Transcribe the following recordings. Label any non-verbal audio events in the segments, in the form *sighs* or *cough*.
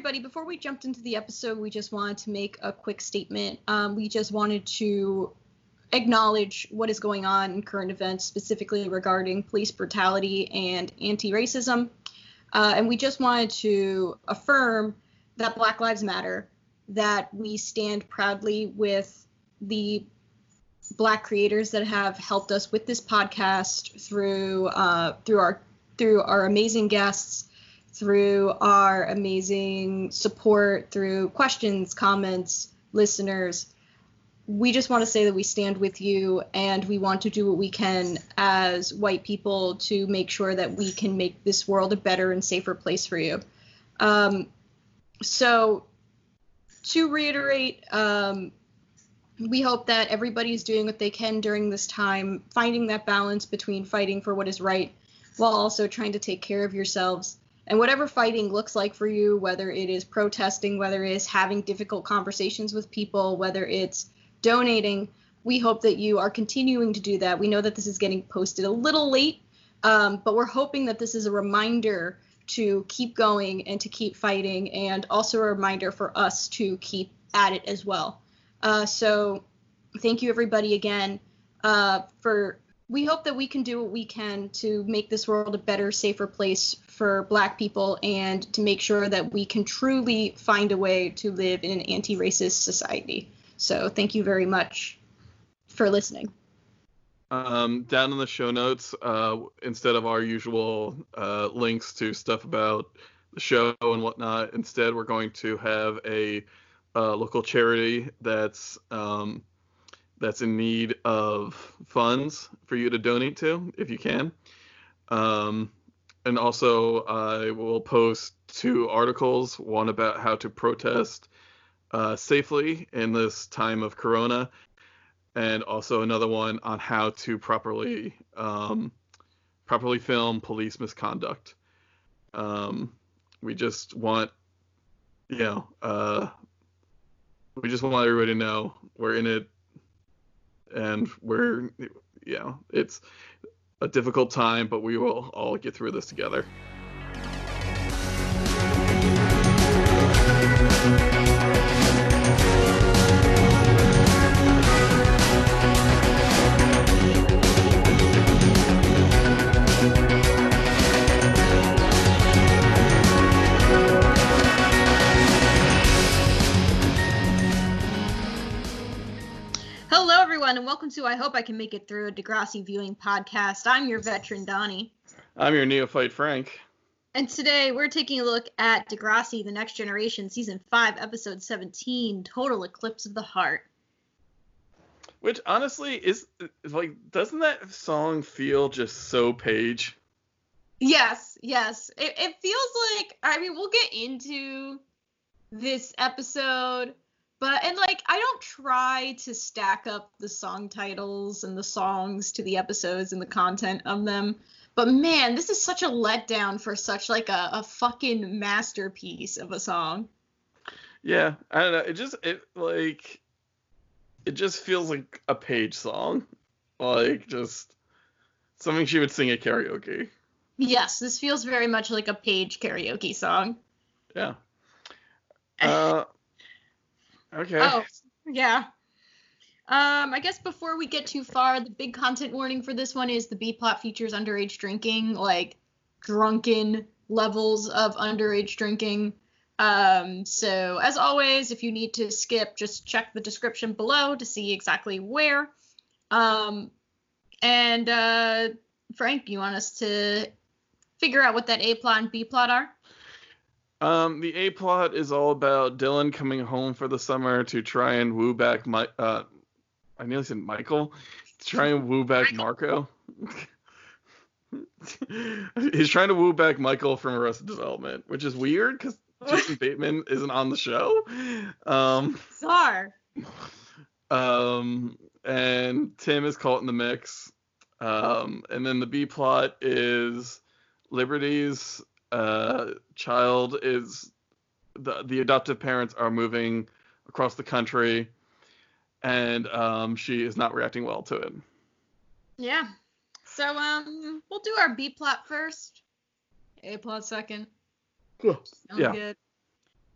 everybody, before we jumped into the episode, we just wanted to make a quick statement. Um, we just wanted to acknowledge what is going on in current events, specifically regarding police brutality and anti racism. Uh, and we just wanted to affirm that Black Lives Matter, that we stand proudly with the Black creators that have helped us with this podcast through uh, through our through our amazing guests, through our amazing support, through questions, comments, listeners. We just want to say that we stand with you and we want to do what we can as white people to make sure that we can make this world a better and safer place for you. Um, so, to reiterate, um, we hope that everybody is doing what they can during this time, finding that balance between fighting for what is right while also trying to take care of yourselves. And whatever fighting looks like for you, whether it is protesting, whether it is having difficult conversations with people, whether it's donating, we hope that you are continuing to do that. We know that this is getting posted a little late, um, but we're hoping that this is a reminder to keep going and to keep fighting, and also a reminder for us to keep at it as well. Uh, so, thank you everybody again uh, for we hope that we can do what we can to make this world a better, safer place for Black people and to make sure that we can truly find a way to live in an anti racist society. So, thank you very much for listening. Um, down in the show notes, uh, instead of our usual uh, links to stuff about the show and whatnot, instead we're going to have a uh, local charity that's um, that's in need of funds for you to donate to if you can. Um, and also, I will post two articles one about how to protest uh, safely in this time of Corona, and also another one on how to properly um, properly film police misconduct. Um, we just want, you know, uh, we just want everybody to know we're in it and we're you know it's a difficult time but we will all get through this together everyone, and welcome to I Hope I Can Make It Through a Degrassi Viewing Podcast. I'm your veteran, Donnie. I'm your neophyte, Frank. And today we're taking a look at Degrassi The Next Generation, Season 5, Episode 17 Total Eclipse of the Heart. Which honestly is like, doesn't that song feel just so Paige? Yes, yes. It, it feels like, I mean, we'll get into this episode but and like I don't try to stack up the song titles and the songs to the episodes and the content of them. But man, this is such a letdown for such like a, a fucking masterpiece of a song. Yeah, I don't know. It just it like it just feels like a Paige song. Like just something she would sing at karaoke. Yes, this feels very much like a Paige karaoke song. Yeah. *laughs* Uh Okay. Oh, yeah. Um, I guess before we get too far, the big content warning for this one is the B plot features underage drinking, like drunken levels of underage drinking. Um, so as always, if you need to skip, just check the description below to see exactly where. Um, and uh, Frank, you want us to figure out what that A plot and B plot are? Um, the A plot is all about Dylan coming home for the summer to try and woo back my uh I nearly said Michael. To try and woo back Marco. *laughs* He's trying to woo back Michael from Arrested Development, which is weird because Jason *laughs* Bateman isn't on the show. Um Bizarre. Um and Tim is caught in the mix. Um and then the B plot is Liberty's uh, child is the the adoptive parents are moving across the country, and um, she is not reacting well to it. Yeah. So um, we'll do our B plot first, A plot second. Cool. Sounds yeah. good.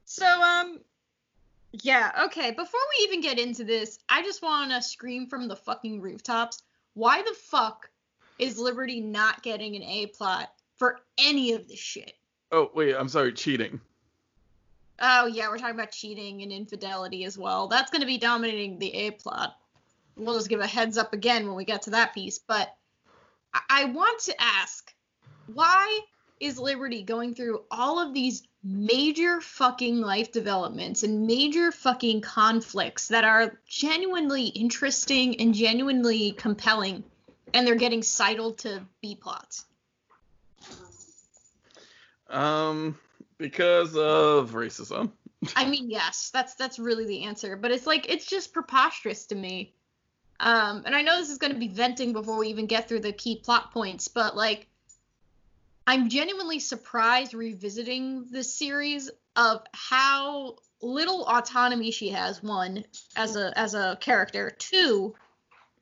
So um yeah, okay. Before we even get into this, I just want to scream from the fucking rooftops. Why the fuck is Liberty not getting an A plot for any of this shit? Oh wait, I'm sorry, cheating. Oh yeah, we're talking about cheating and infidelity as well. That's going to be dominating the A plot. We'll just give a heads up again when we get to that piece. But I, I want to ask, why is Liberty going through all of these major fucking life developments and major fucking conflicts that are genuinely interesting and genuinely compelling, and they're getting sidled to B plots? Um, because of racism. I mean, yes, that's that's really the answer. But it's like it's just preposterous to me. Um, and I know this is going to be venting before we even get through the key plot points, but like, I'm genuinely surprised revisiting this series of how little autonomy she has. One, as a as a character. Two,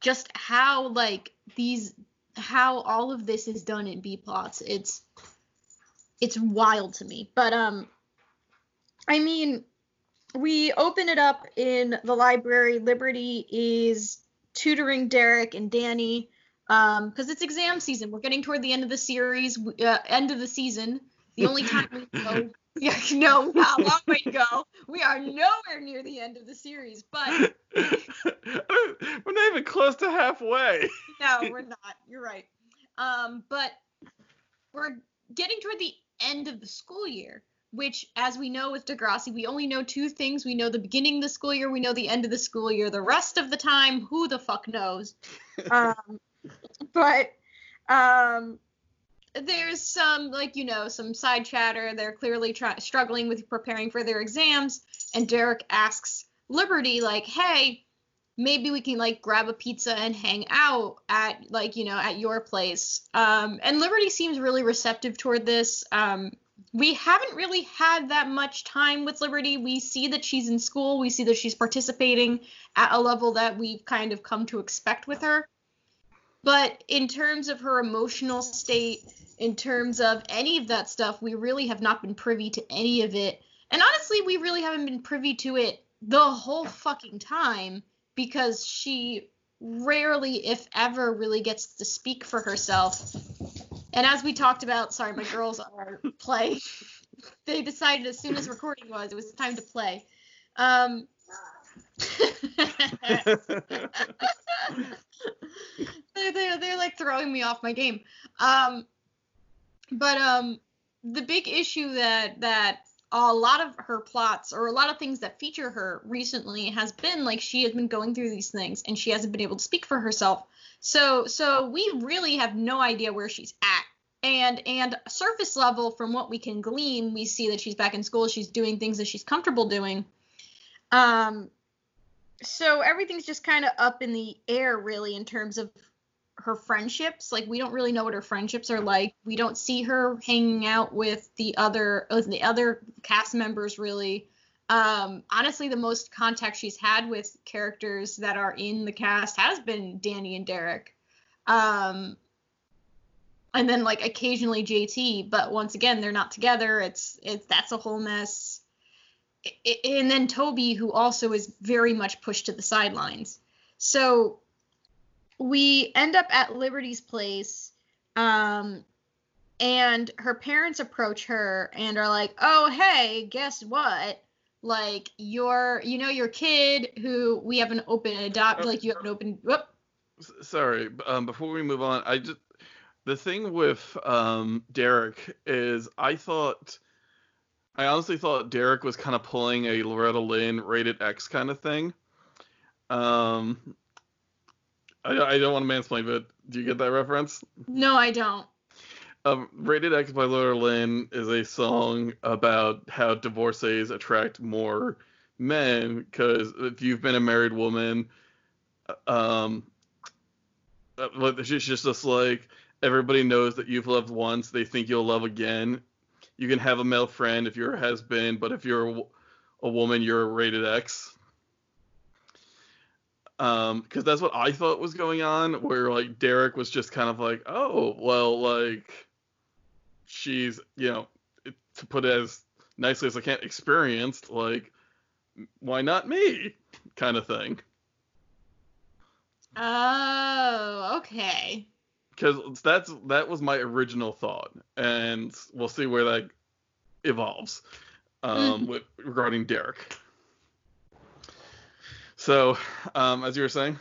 just how like these how all of this is done in B plots. It's it's wild to me. But um I mean we open it up in the library. Liberty is tutoring Derek and Danny um because it's exam season. We're getting toward the end of the series, uh, end of the season. The only time we *laughs* know yeah, *laughs* no, not a long way to go. We are nowhere near the end of the series, but *laughs* we're not even close to halfway. no, we're not. You're right. Um, but we're getting toward the end of the school year, which, as we know with Degrassi, we only know two things. We know the beginning of the school year, we know the end of the school year. The rest of the time, who the fuck knows? *laughs* um, but um, there's some, like, you know, some side chatter. They're clearly try- struggling with preparing for their exams. And Derek asks Liberty, like, hey, maybe we can like grab a pizza and hang out at like you know at your place. Um, and liberty seems really receptive toward this. Um, we haven't really had that much time with liberty. We see that she's in school. We see that she's participating at a level that we've kind of come to expect with her but in terms of her emotional state in terms of any of that stuff we really have not been privy to any of it and honestly we really haven't been privy to it the whole fucking time because she rarely, if ever, really gets to speak for herself. And as we talked about, sorry, my girls are play. *laughs* they decided as soon as recording was, it was time to play. Um, they're, they're, they're like throwing me off my game. Um, but um, the big issue that that a lot of her plots or a lot of things that feature her recently has been like she has been going through these things and she hasn't been able to speak for herself. So so we really have no idea where she's at. And and surface level from what we can glean, we see that she's back in school, she's doing things that she's comfortable doing. Um so everything's just kind of up in the air really in terms of her friendships. Like we don't really know what her friendships are like. We don't see her hanging out with the other with the other cast members really. Um, honestly, the most contact she's had with characters that are in the cast has been Danny and Derek. Um, and then like occasionally JT, but once again they're not together. It's it's that's a whole mess. And then Toby, who also is very much pushed to the sidelines. So we end up at Liberty's place, um, and her parents approach her and are like, "Oh, hey, guess what? Like your, you know, your kid who we have an open adopt, like you have an open. Whoop. Sorry, um, before we move on, I just the thing with um, Derek is I thought. I honestly thought Derek was kind of pulling a Loretta Lynn rated X kind of thing. Um, I, I don't want to mansplain, but do you get that reference? No, I don't. Um, Rated X by Loretta Lynn is a song about how divorcees attract more men because if you've been a married woman, um, uh, she's just, just like everybody knows that you've loved once, they think you'll love again. You can have a male friend if you're a has been, but if you're a, a woman, you're a rated X um because that's what i thought was going on where like derek was just kind of like oh well like she's you know to put it as nicely as I can, experienced, like, why not me? Kind of thing. Oh, okay. Because that's that was my original thought, and we'll see where that evolves um, with regarding Derek. So, um, as you were saying,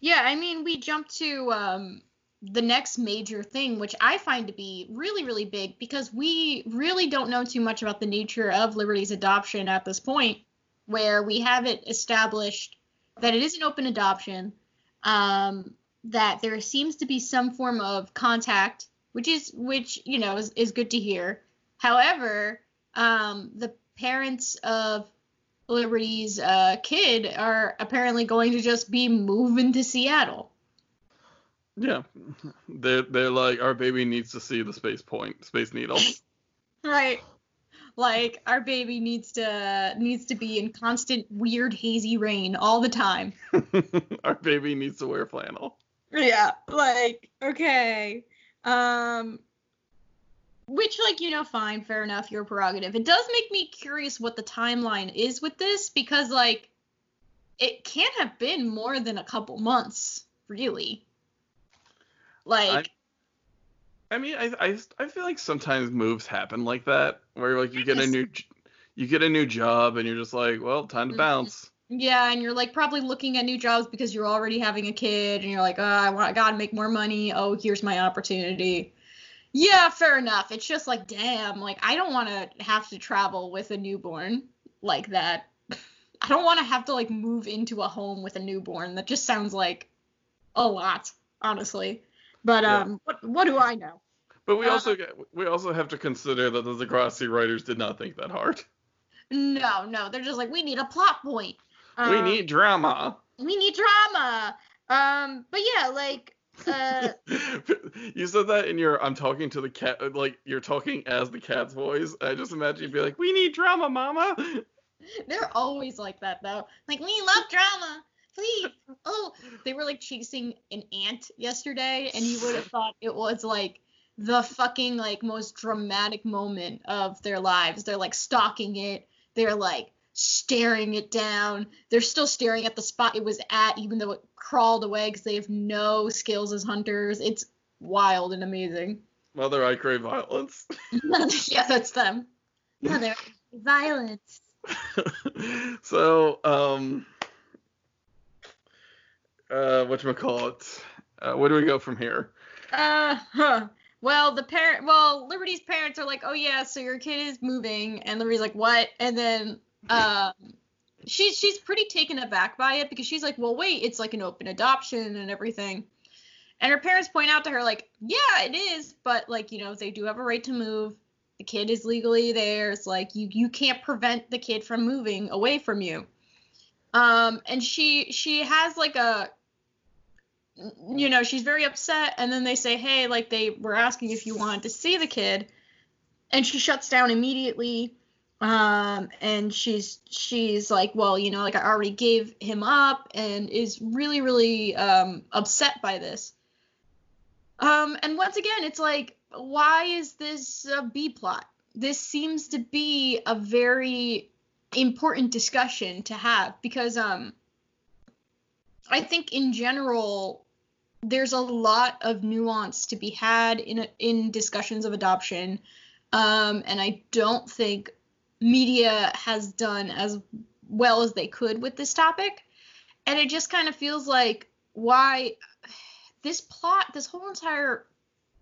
Yeah, I mean, we jump to um, the next major thing, which I find to be really, really big because we really don't know too much about the nature of Liberty's adoption at this point, where we have it established that it is an open adoption, um, that there seems to be some form of contact, which is which you know is, is good to hear. However, um, the parents of Liberty's uh, kid are apparently going to just be moving to Seattle. yeah, they're they're like our baby needs to see the space point, space needle. *laughs* Right. Like our baby needs to needs to be in constant weird hazy rain all the time. *laughs* our baby needs to wear flannel. Yeah, like okay. Um which like you know fine, fair enough, your prerogative. It does make me curious what the timeline is with this because like it can't have been more than a couple months, really. Like I mean, I, I I feel like sometimes moves happen like that, where like you get a new you get a new job and you're just like, well, time to Mhm. bounce. Yeah, and you're like probably looking at new jobs because you're already having a kid, and you're like, oh, I want, I gotta make more money. Oh, here's my opportunity. Yeah, fair enough. It's just like, damn, like I don't want to have to travel with a newborn like that. *laughs* I don't want to have to like move into a home with a newborn. That just sounds like a lot, honestly. But Yeah. um, what what do I know? But we Uh, also get, we also have to consider that the Degrassi writers did not think that hard. No, no, they're just like, we need a plot point. We Um, need drama. we need drama. Um, but yeah, like uh. *laughs* you said that in your I'm talking to the cat like you're talking as the cat's voice. I just imagine you'd be like, "We need drama, mama." *laughs* They're always like that though. Like we love drama. Please. Oh, they were like chasing an ant yesterday, and you would have thought it was like the fucking like most dramatic moment of their lives. They're like stalking it. They're like staring it down. They're still staring at the spot it was at, even though it crawled away because they have no skills as hunters. It's wild and amazing. Mother, I crave violence. *laughs* yeah, that's them. *laughs* Mother violence. *laughs* so, um, uh, what call it? Uh, where do we go from here? Uh, huh. Well, the parent, well, Liberty's parents are like, oh yeah, so your kid is moving, and Liberty's like, what? And then, um, she's she's pretty taken aback by it because she's like, well, wait, it's like an open adoption and everything. And her parents point out to her like, yeah, it is, but like, you know, they do have a right to move. The kid is legally theirs. Like, you you can't prevent the kid from moving away from you. Um, and she she has like a you know, she's very upset. And then they say, hey, like they were asking if you wanted to see the kid. And she shuts down immediately. Um, and she's she's like, well, you know, like I already gave him up, and is really really um, upset by this. Um, and once again, it's like, why is this a B plot? This seems to be a very important discussion to have because um, I think in general, there's a lot of nuance to be had in in discussions of adoption, um, and I don't think media has done as well as they could with this topic. And it just kind of feels like why this plot, this whole entire,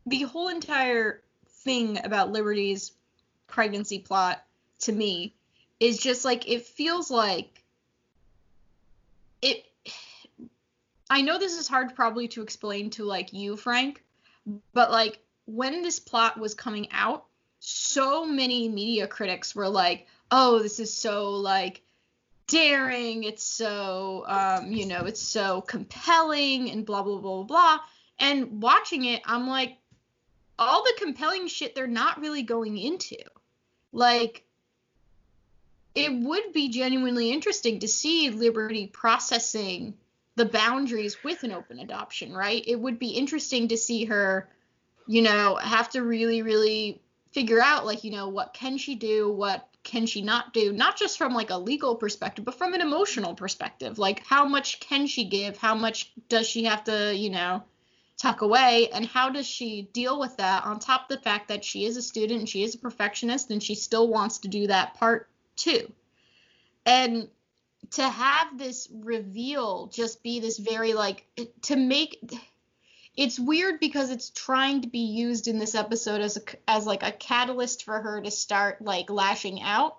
the whole entire thing about Liberty's pregnancy plot to me is just like it feels like it I know this is hard probably to explain to like you, Frank, but like when this plot was coming out, so many media critics were like, "Oh, this is so like daring. It's so um, you know, it's so compelling and blah blah blah blah blah." And watching it, I'm like, all the compelling shit they're not really going into. Like it would be genuinely interesting to see Liberty processing the boundaries with an open adoption, right? It would be interesting to see her, you know, have to really, really figure out like you know what can she do what can she not do not just from like a legal perspective but from an emotional perspective. Like how much can she give? How much does she have to you know tuck away? And how does she deal with that on top of the fact that she is a student and she is a perfectionist and she still wants to do that part too? And to have this reveal just be this very like to make it's weird because it's trying to be used in this episode as a as like a catalyst for her to start like lashing out.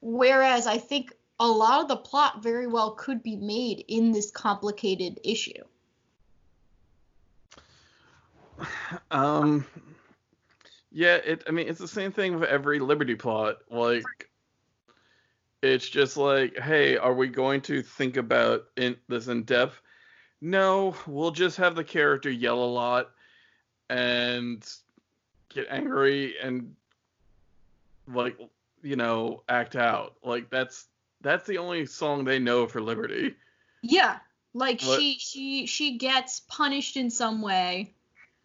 Whereas i think a lot of the plot very well could be made in this complicated issue. *sighs* Um yeah it i mean it's the same thing with every liberty plot. Like it's just like hey are we going to think about in this in depth no, we'll just have the character yell a lot and get angry and like you know act out. Like that's that's the only song they know for Liberty. Yeah, like but, she she she gets punished in some way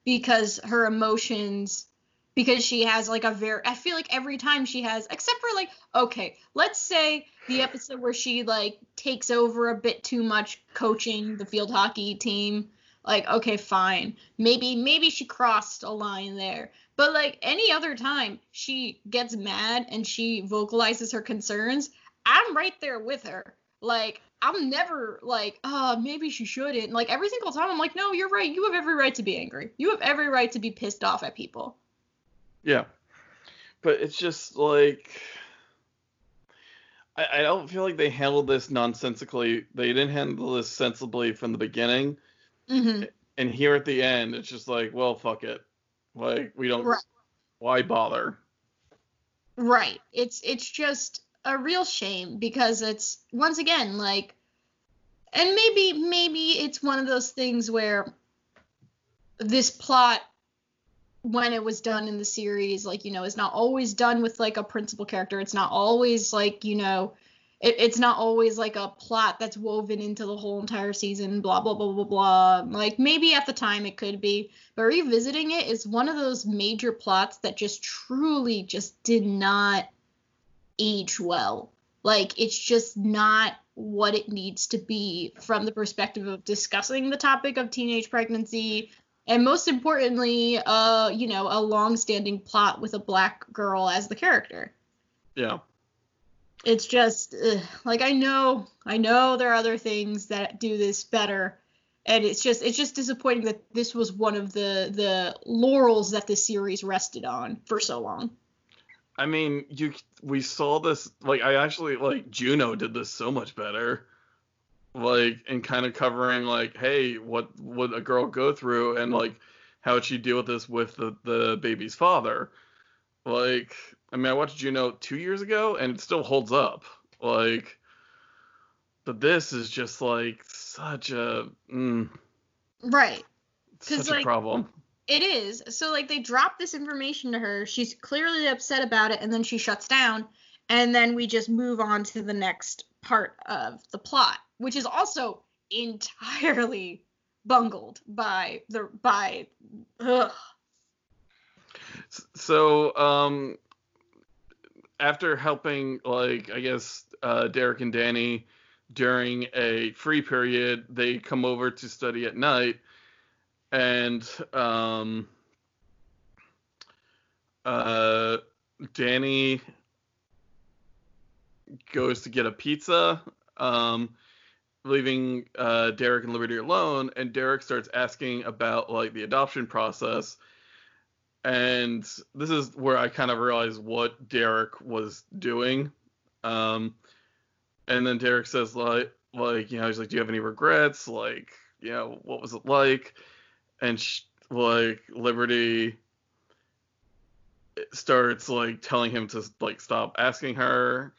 because her emotions because she has like a very I feel like every time she has except for like okay, let's say the episode where she like takes over a bit too much coaching the field hockey team like okay fine. Maybe maybe she crossed a line there. But like any other time she gets mad and she vocalizes her concerns i'm right there with her. Like i'm never like uh maybe she shouldn't. Like every single time i'm like no you're right. You have every right to be angry. You have every right to be pissed off at people yeah but it's just like I, I don't feel like they handled this nonsensically. They didn't handle this sensibly from the beginning. Mm-hmm. And here at the end, it's just like, well, fuck it. Like we don't. Right. Why bother? Right. It's it's just a real shame because it's once again like, and maybe maybe it's one of those things where this plot when it was done in the series like you know is not always done with like a principal character. It's not always like you know it, it's not always like a plot that's woven into the whole entire season blah blah blah blah blah. Like maybe at the time it could be but revisiting it is one of those major plots that just truly just did not age well. Like it's just not what it needs to be from the perspective of discussing the topic of teenage pregnancy and most importantly, uh, you know, a long-standing plot with a black girl as the character. Yeah. It's just ugh, like I know, I know there are other things that do this better, and it's just it's just disappointing that this was one of the the laurels that the series rested on for so long. I mean, you we saw this like I actually like Juno did this so much better like and kind of covering like hey what would a girl go through and like how would she deal with this with the, the baby's father? Like i mean i watched juno two years ago and it still holds up. Like but this is just like such a mm, right. Such like, a problem. it is. So like they drop this information to her. She's clearly upset about it and then she shuts down and then we just move on to the next part of the plot which is also entirely bungled by the by ugh. so um after helping like i guess uh, derek and danny during a free period they come over to study at night and um uh danny goes to get a pizza um leaving uh, Derek and Liberty alone, and Derek starts asking about like the adoption process. And this is where I kind of realized what Derek was doing. Um, and then Derek says like, like you know, he's like, "Do you have any regrets? Like, you know, what was it like?" And like Liberty starts like telling him to like stop asking her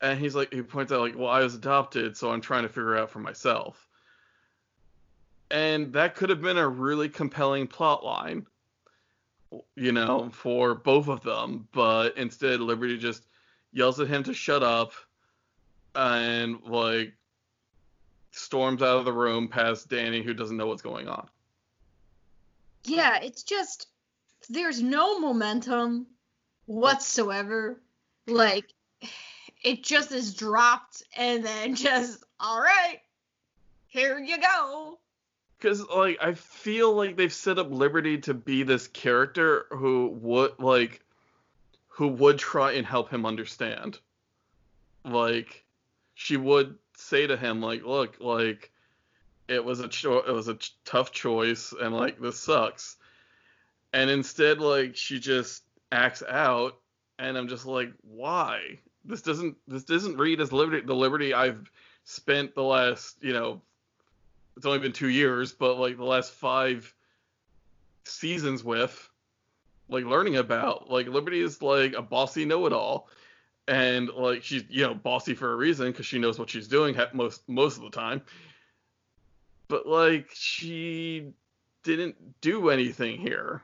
and he's like he points out like well i was adopted so i'm trying to figure out for myself. And that could have been a really compelling plot line you know for both of them. But instead liberty just yells at him to shut up and like storms out of the room past danny who doesn't know what's going on. Yeah it's just there's no momentum whatsoever. Like it just is dropped and then *laughs* just all right, here you go. Because like I feel like they've set up Liberty to be this character who would like who would try and help him understand. Like she would say to him like, "Look, like it was a cho- it was a ch- tough choice and like this sucks." And instead like she just acts out and I'm just like, "Why? This doesn't this doesn't read as liberty the liberty I've spent the last, you know, it's only been 2 years, but like the last 5 seasons with like learning about like liberty is like a bossy know-it-all. And like she's you know bossy for a reason because she knows what she's doing most most of the time. But like she didn't do anything here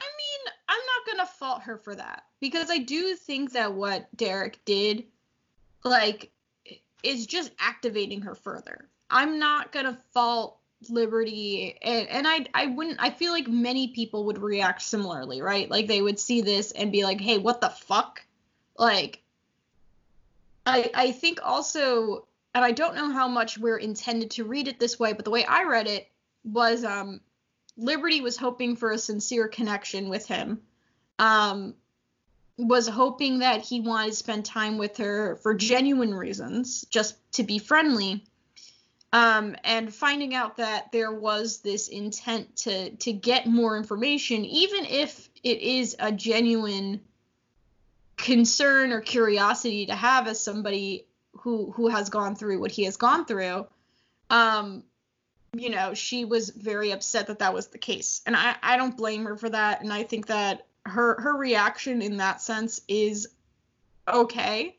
I mean, I'm not gonna fault her for that because I do think that what Derek did, like, is just activating her further. I'm not gonna fault Liberty, and and I I wouldn't. I feel like many people would react similarly, right? Like they would see this and be like, "Hey, what the fuck?" Like, I I think also, and I don't know how much we're intended to read it this way, but the way I read it was um Liberty was hoping for a sincere connection with him. Um, was hoping that he wanted to spend time with her for genuine reasons, just to be friendly. Um, and finding out that there was this intent to to get more information, even if it is a genuine concern or curiosity to have as somebody who who has gone through what he has gone through. Um, you know, she was very upset that that was the case. And I, I don't blame her for that. And I think that her her reaction in that sense is okay.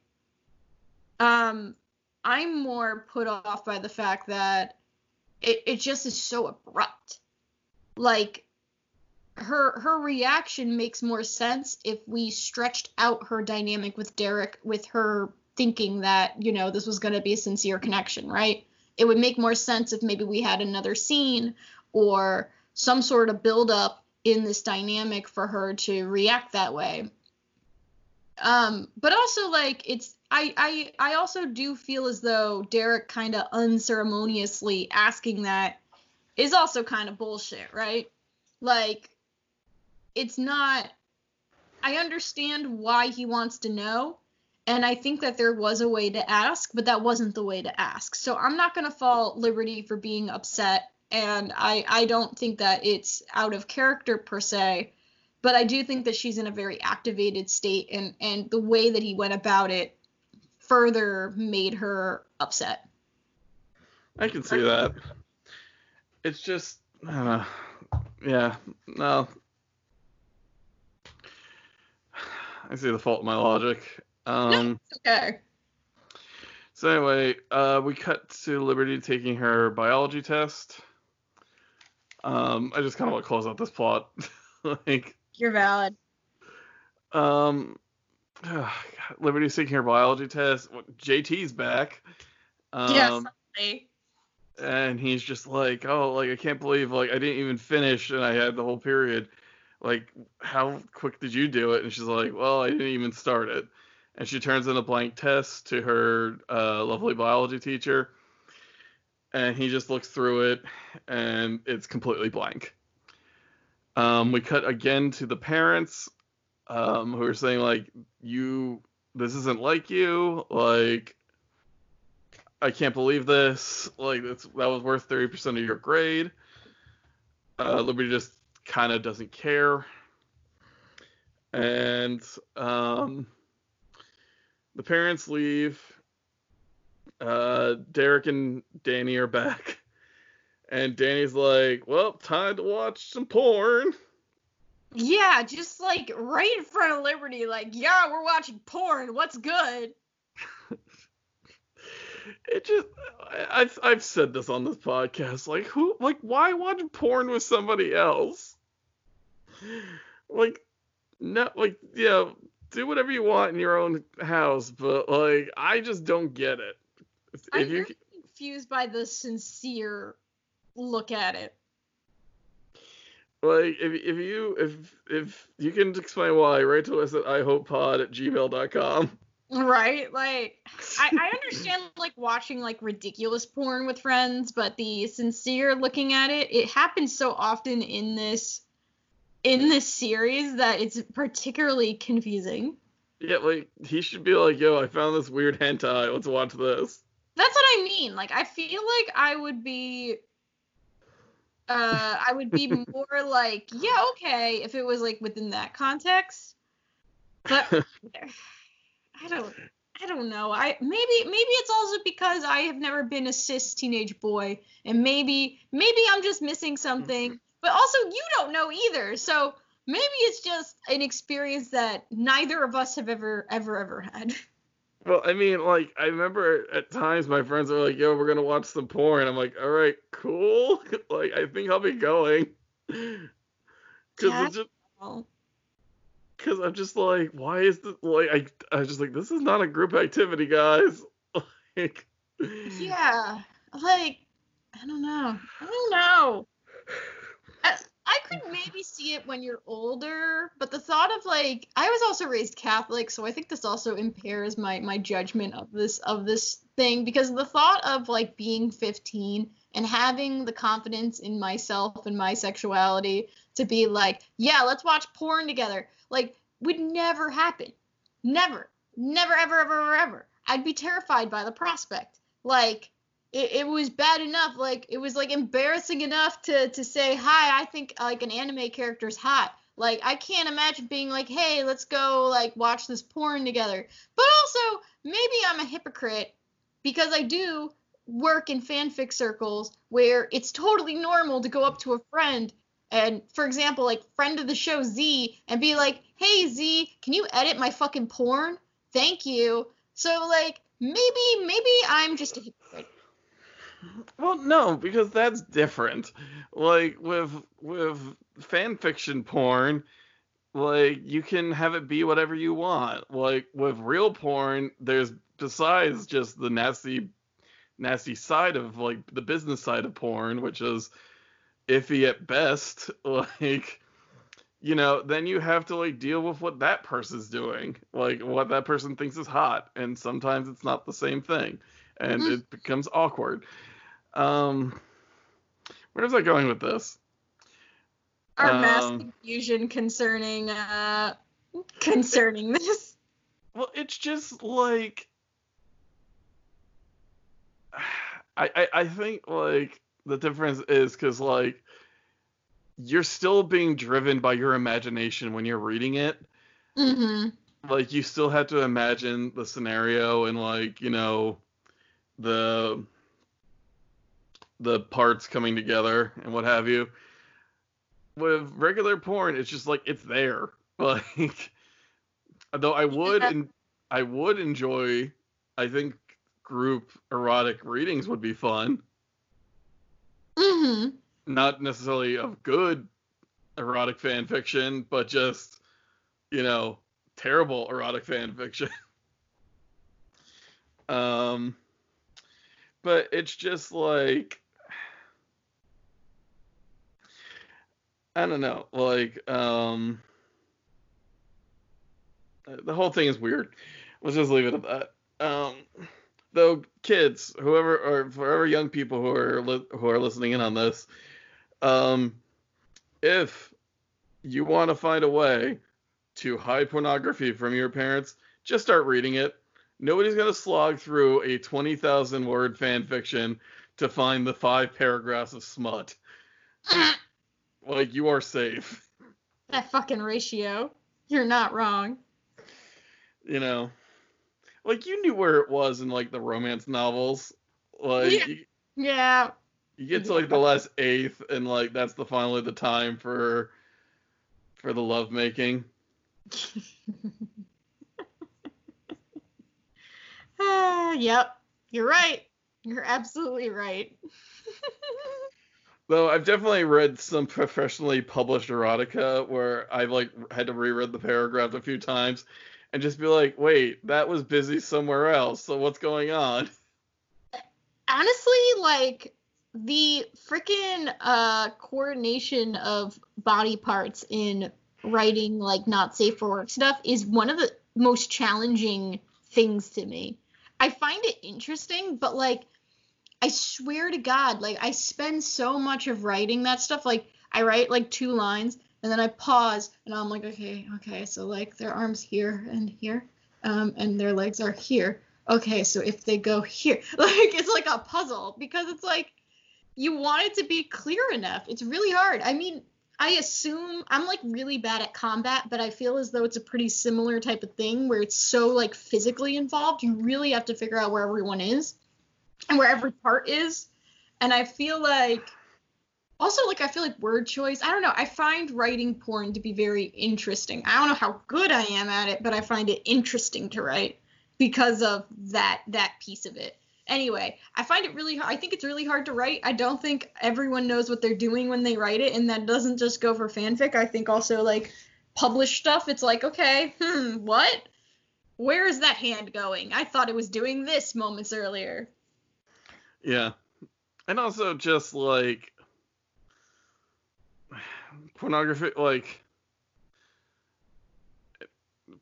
Um, I'm more put off by the fact that it, it just is so abrupt. Like her her reaction makes more sense if we stretched out her dynamic with Derek with her thinking that, you know, this was going to be a sincere connection, right? it would make more sense if maybe we had another scene or some sort of build up in this dynamic for her to react that way. Um, but also like it's I I I also do feel as though Derek kind of unceremoniously asking that is also kind of bullshit, right? Like it's not I understand why he wants to know, and I think that there was a way to ask, but that wasn't the way to ask. So I'm not going to fault Liberty for being upset. And I, I don't think that it's out of character per se, but I do think that she's in a very activated state. And, and the way that he went about it further made her upset. I can see that. It's just, uh, yeah, no. I see the fault in my logic. Um, okay. So anyway, uh, we cut to Liberty taking her biology test. Um, I just kind of want to close out this plot. *laughs* like, you're valid. Um, *sighs* oh, Liberty's taking her biology test. JT's back. Um, yes. And he's just like, oh, like I can't believe like I didn't even finish and I had the whole period. Like, how quick did you do it? And she's like, well, I didn't even start it and she turns in a blank test to her uh, lovely biology teacher and he just looks through it and it's completely blank. Um, we cut again to the parents um, who are saying like you this isn't like you. Like i can't believe this. Like that's that was worth 30% of your grade. Uh, liberty just kind of doesn't care. And um, the parents leave. Uh, Derek and Danny are back. *laughs* And Danny's like, well, time to watch some porn. Yeah, just like right in front of Liberty, like, yeah, we're watching porn. What's good? *laughs* it just, I've, I've said this on this podcast. Like, who, like, why watch porn with somebody else? *laughs* Like, no, like, yeah, do whatever you want in your own house, but like I just don't get it. If I'm you confused by the sincere look at it. Like if if you if if you can explain why, write to us at ihopepod at gmail.com. Right? Like *laughs* I, I understand like watching like ridiculous porn with friends, but the sincere looking at it, it happens so often in this in this series that it's particularly confusing. Yeah, like he should be like, yo, I found this weird hentai. Let's watch this. That's what I mean. Like I feel like I would be uh I would be *laughs* more like, yeah, okay, if it was like within that context. But *laughs* I don't I don't know. I maybe maybe it's also because I have never been a cis teenage boy and maybe maybe I'm just missing something. But also you don't know either. So maybe it's just an experience that neither of us have ever ever ever had. *laughs* Well, I mean, like I remember at times my friends are like, "Yo, we're gonna watch some porn." I'm like, "All right, cool." *laughs* like I think I'll be going. *laughs* Cause Yeah, it's just Well, because I'm just like, why is this like I I was just like this is not a group activity, guys. *laughs* like, Yeah, like I don't know. I don't know. *sighs* I, I could maybe see it when you're older, but the thought of like I was also raised Catholic, so I think this also impairs my my judgment of this of this thing because the thought of like being 15 and having the confidence in myself and my sexuality to be like, yeah, let's watch porn together, like would never happen. Never. Never ever ever ever ever. I'd be terrified by the prospect. Like it, it was bad enough like it was like embarrassing enough to to say hi i think like an anime character's hot. Like i can't imagine being like hey let's go like watch this porn together. But also maybe i'm a hypocrite because i do work in fanfic circles where it's totally normal to go up to a friend and for example like friend of the show z and be like hey z can you edit my fucking porn? Thank you. So like maybe maybe i'm just a hypocrite well, no, because that's different. Like with with fan fiction porn, like you can have it be whatever you want. Like with real porn, there's besides just the nasty nasty side of like the business side of porn, which is iffy at best, *laughs* like you know, then you have to like deal with what that person's doing, like what that person thinks is hot, and sometimes it's not the same thing, and Mhm. it becomes awkward. Um, where was I going with this? our mass Um, confusion concerning uh concerning this. Well, it's just like I I, I think like the difference is because like you're still being driven by your imagination when you're reading it. Mm-hmm. Like you still have to imagine the scenario and like you know the the parts coming together and what have you. With regular porn, it's just like it's there. *laughs* Like though I would and I would enjoy I think group erotic readings would be fun. Mm-hmm. Not necessarily of good erotic fan fiction, but just you know, terrible erotic fan fiction. *laughs* um but it's just like I don't know, like um the whole thing is weird. Let's just leave it at that. Um though kids, whoever or forever young people who are li- who are listening in on this, um if you want to find a way to hide pornography from your parents, just start reading it. Nobody's going to slog through a 20,000 word fan fiction to find the five paragraphs of smut. *laughs* Like, you are safe. *laughs* That fucking ratio. You're not wrong. You know? Like, you knew where it was in, like, the romance novels. Like, Yeah. you, Yeah. you get to, like, the last eighth, and, like, that's the finally the time for for the lovemaking. *laughs* Ah, yep. You're right. You're absolutely right. *laughs* Though I've definitely read some professionally published erotica where I've like had to reread the paragraph a few times and just be like, wait, that was busy somewhere else. So what's going on? *laughs* Honestly, like the freaking uh coordination of body parts in writing like not safe for work stuff is one of the most challenging things to me. I find it interesting, but like I swear to God, like I spend so much of writing that stuff. Like I write like two lines and then I pause and I'm like, okay, okay, so like their arms here and here, um, and their legs are here. Okay, so if they go here, *laughs* like it's like a puzzle because it's like you want it to be clear enough. It's really hard. I mean, I assume I'm like really bad at combat, but I feel as though it's a pretty similar type of thing where it's so like physically involved. You really have to figure out where everyone is and where every part is. And I feel like also like I feel like word choice. I don't know. I find writing porn to be very interesting. I don't know how good I am at it, but I find it interesting to write because of that that piece of it. Anyway, I find it really. I think it's really hard to write. I don't think everyone knows what they're doing when they write it, and that doesn't just go for fanfic. I think also like published stuff. It's like, okay, hmm, what? Where is that hand going? I thought it was doing this moments earlier. Yeah. And also just like pornography like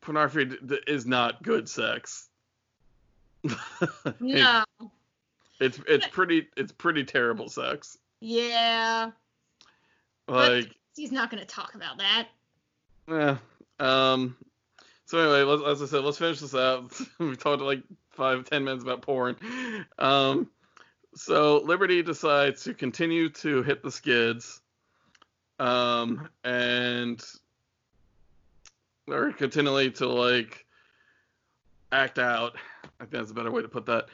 pornography is not good sex. *laughs* no. It's it's pretty it's pretty terrible sex. Yeah. Like but he's not going to talk about that. Yeah. Um so anyway, as I said, let's finish this out. *laughs* we talked like five, ten minutes about porn. Um, so Liberty decides to continue to hit the skids, um, and or continually to like act out. I think that's a better way to put that.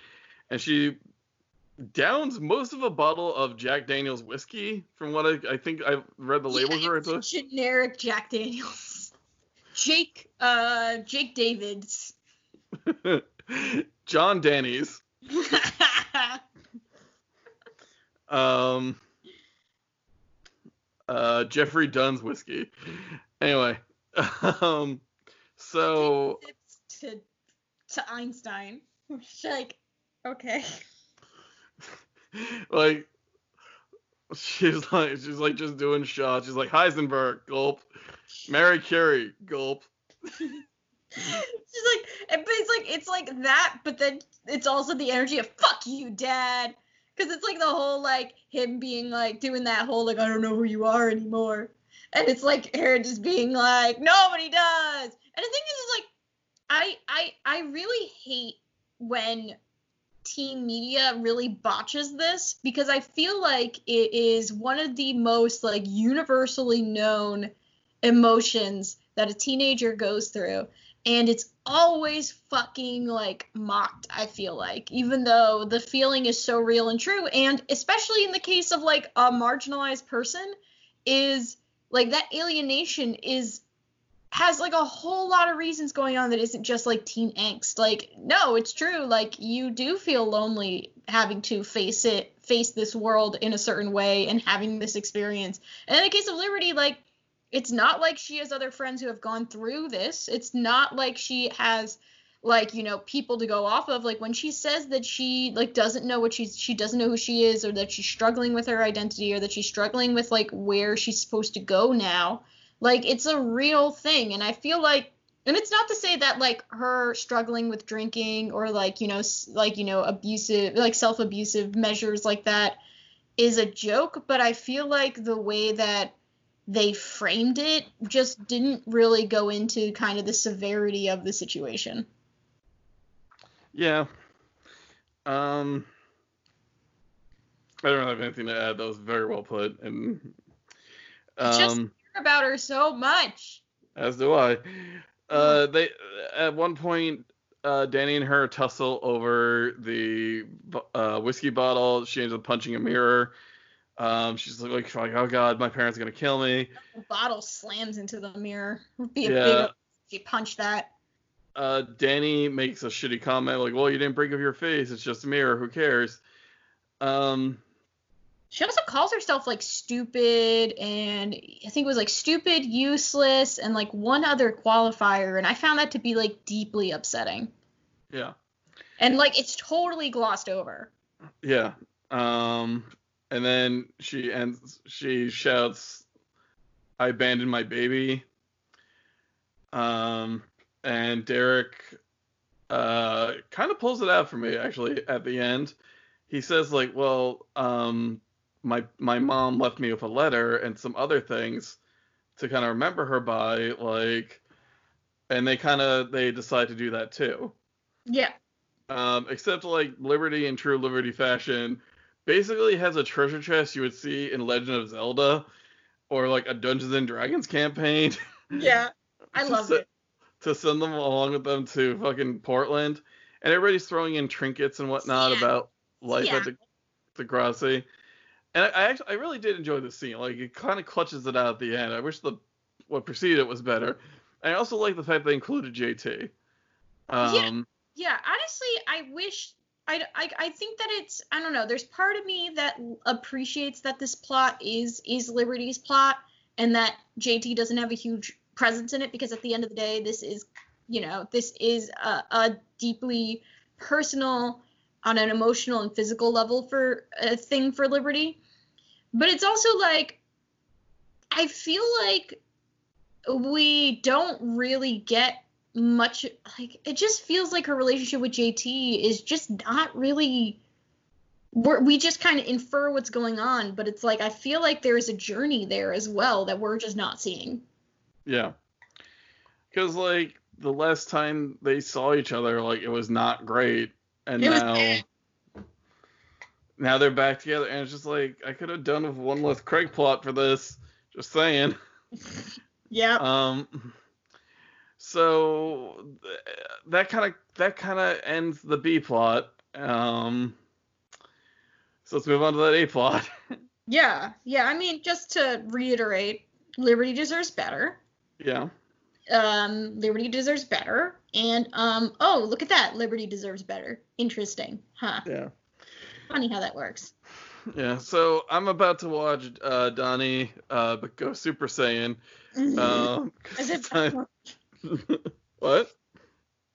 And she downs most of a bottle of Jack Daniels whiskey, from what I, I think I read the labels yeah, right. Generic Jack Daniels. Jake, uh, Jake Davids. *laughs* John Danny's. *laughs* um, uh, Jeffrey Dunn's whiskey. Anyway, *laughs* um, so to to Einstein, like, okay, *laughs* like she's like she's like just doing shots. She's like Heisenberg, gulp. Mary Curie, gulp. *laughs* She's like, but it's like it's like that, but then it's also the energy of "fuck you, dad," because it's like the whole like him being like doing that whole like I don't know who you are anymore, and it's like her just being like nobody does. And the thing is, is like I I I really hate when teen media really botches this because I feel like it is one of the most like universally known emotions that a teenager goes through and it's always fucking like mocked i feel like even though the feeling is so real and true. And especially in the case of like a marginalized person is like that alienation is has like a whole lot of reasons going on that isn't just like teen angst. Like no it's true. Like you do feel lonely having to face it face this world in a certain way and having this experience. And in the case of liberty like it's not like she has other friends who have gone through this. It's not like she has like you know people to go off of. Like when she says that she like doesn't know what she's she doesn't know who she is or that she's struggling with her identity or that she's struggling with like where she's supposed to go now like it's a real thing. And i feel like and it's not to say that like her struggling with drinking or like you know like you know abusive like self-abusive measures like that is a joke. But i feel like the way that they framed it just didn't really go into kind of the severity of the situation. Yeah. Um I don't really have anything to add. That was very well put and um just hear about her so much. As do I. Uh they at one point uh, Danny and her tussle over the uh, whiskey bottle. She ends up punching a mirror. Um, she's like, like, oh god, my parents are gonna kill me. The bottle slams into the mirror. *laughs* Be a big she punched that. Uh, Danny makes a shitty comment like, well, you didn't break up your face. It's just a mirror. Who cares? Um. She also calls herself like stupid and I think it was like stupid, useless, and like one other qualifier, and I found that to be like deeply upsetting. Yeah. And like it's totally glossed over. Yeah. Um and then she ends. She shouts, "I abandoned my baby." Um, and Derek uh kind of pulls it out for me actually at the end. He says like, "Well, um, my my mom left me with a letter and some other things to kind of remember her by, like." And they kind of they decide to do that too. Yeah. Um, except like Liberty in true Liberty fashion, basically has a treasure chest you would see in Legend of Zelda, or like a Dungeons and Dragons campaign. *laughs* Yeah. I love it. To send them along with them to fucking Portland, and everybody's throwing in trinkets and whatnot Yeah. about life Yeah. at the Degrassi. And I, I actually I really did enjoy the scene. Like it kind of clutches it out at the end. I wish the what preceded it was better. And I also like the fact they included JT. Um, Yeah, honestly, I wish I, I I think that it's I don't know. There's part of me that appreciates that this plot is is Liberty's plot and that JT doesn't have a huge presence in it because at the end of the day, this is you know this is a, a deeply personal on an emotional and physical level for a thing for Liberty. But it's also like I feel like we don't really get much like it just feels like her relationship with JT is just not really we're, we just kind of infer what's going on but it's like I feel like there is a journey there as well that we're just not seeing. Yeah. Because like the last time they saw each other, like it was not great, and It now now they're back together, and it's just like I could have done with one less Craig plot for this. Just saying. *laughs* Yeah. Um. So that kind of that kind of ends the B plot. Um. So let's move on to that A plot. *laughs* yeah. Yeah, I mean just to reiterate, Liberty deserves better. yeah. Um Liberty deserves better and um oh, look at that. Liberty deserves better. Interesting. Huh. Yeah. Funny how that works. Yeah. So I'm about to watch uh, Donnie, uh, but go Super Saiyan. *laughs* Um, *laughs* 'cause As if *laughs* what?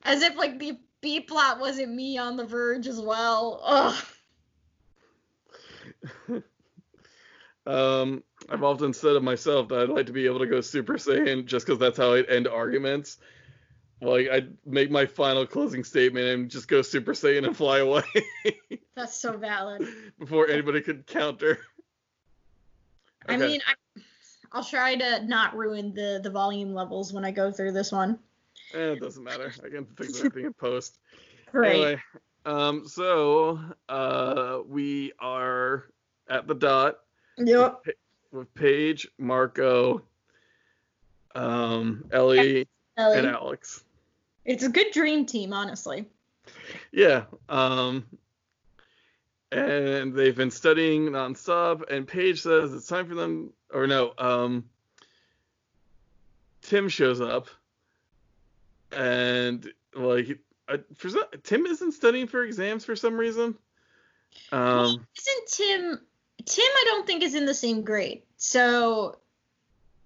As if like the B plot wasn't me on the verge as well. Ugh. *laughs* Um, I've often said of myself that I'd like to be able to go Super Saiyan just because that's how I'd end arguments. Like I'd make my final closing statement and just go Super Saiyan and fly away *laughs* That's so valid. before anybody could counter. I mean, I, I'll try to not ruin the the volume levels when I go through this one. Eh, it doesn't matter. I can fix everything in post. *laughs* Great. Anyway, um, so uh, we are at the dot Yep. with Paige, Marco, um, Ellie, Ellie. and Alex. It's a good dream team, honestly. Yeah. Um, and they've been studying nonstop. And Paige says it's time for them, or no, um, Tim shows up, and like, for some, Tim isn't studying for exams for some reason. Um, Isn't Tim? Tim, I don't think is in the same grade, so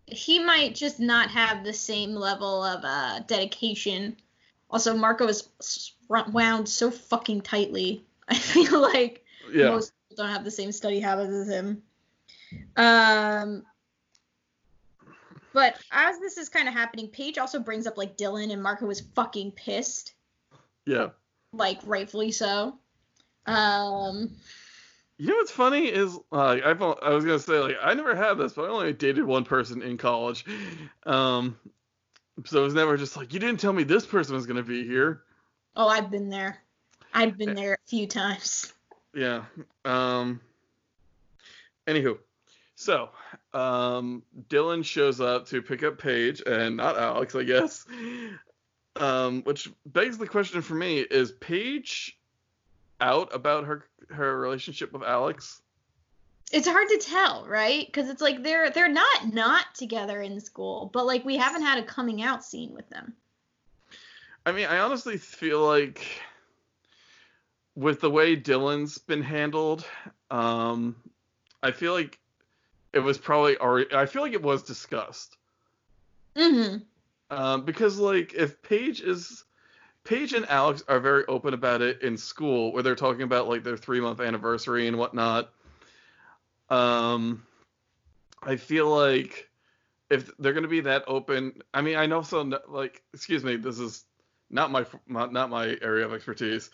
he might just not have the same level of uh, dedication. Also, Marco is wound so fucking tightly. *laughs* I feel like yeah. most people don't have the same study habits as him. Um, but as this is kind of happening, Paige also brings up like Dylan, and Marco was fucking pissed, Yeah. like rightfully so. Um, You know what's funny is uh, I've o- I was gonna say like I never had this, but I only dated one person in college, um, so it was never just like you didn't tell me this person was gonna be here. oh, I've been there. I've been there a few times. Yeah. Um. Anywho, so um, Dylan shows up to pick up Paige and not Alex, I guess. Um, which begs the question for me: Is Paige out about her her relationship with Alex? It's hard to tell, right? Because it's like they're they're not not together in school, but like we haven't had a coming out scene with them. I mean, I honestly feel like with the way Dylan's been handled, um, I feel like it was probably already. I feel like it was discussed. Mm-hmm. Um, because like if Paige is Paige and Alex are very open about it in school where they're talking about like their three month anniversary and whatnot. Um, I feel like if they're going to be that open, I mean, I know so like, excuse me, this is not my not my area of expertise.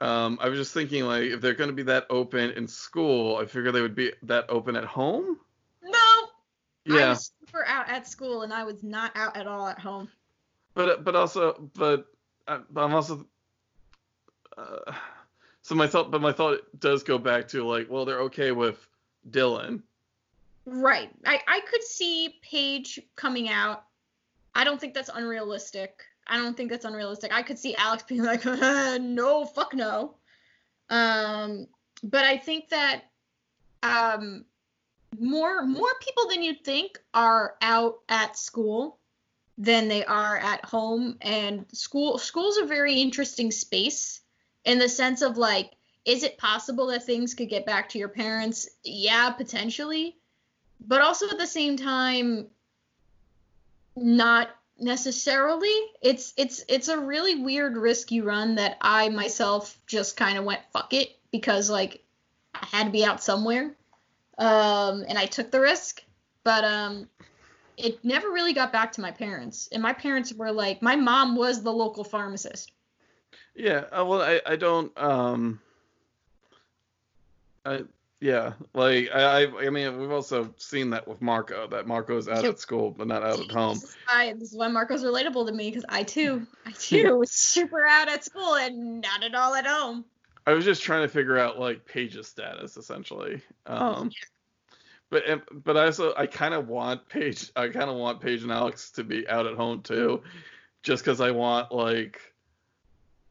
Um, I was just thinking like if they're going to be that open in school, I figure they would be that open at home. No. Yeah. I was super out at school and I was not out at all at home. But but also but, uh, but I'm also uh, so my thought but my thought does go back to like well they're okay with Dylan. Right. I I could see Paige coming out. I don't think that's unrealistic. I don't think that's unrealistic. I could see Alex being like, *laughs* no, fuck no. Um, but I think that um, more more people than you'd think are out at school than they are at home, and school school's a very interesting space in the sense of like, is it possible that things could get back to your parents? Yeah, potentially, but also at the same time, not necessarily. It's it's it's a really weird risk you run that i myself just kind of went fuck it because like i had to be out somewhere um and i took the risk. But um it never really got back to my parents and my parents were like my mom was the local pharmacist. Yeah uh, well i i don't um i yeah, like I, I mean, we've also seen that with Marco. That Marco's out at school, but not out at home. This is why, this is why Marco's relatable to me because I too, I *laughs* too was super out at school and not at all at home. I was just trying to figure out like Paige's status essentially. Oh, Um, but but I also I kind of want Paige. I kind of want Paige and Alex to be out at home too, just because I want like,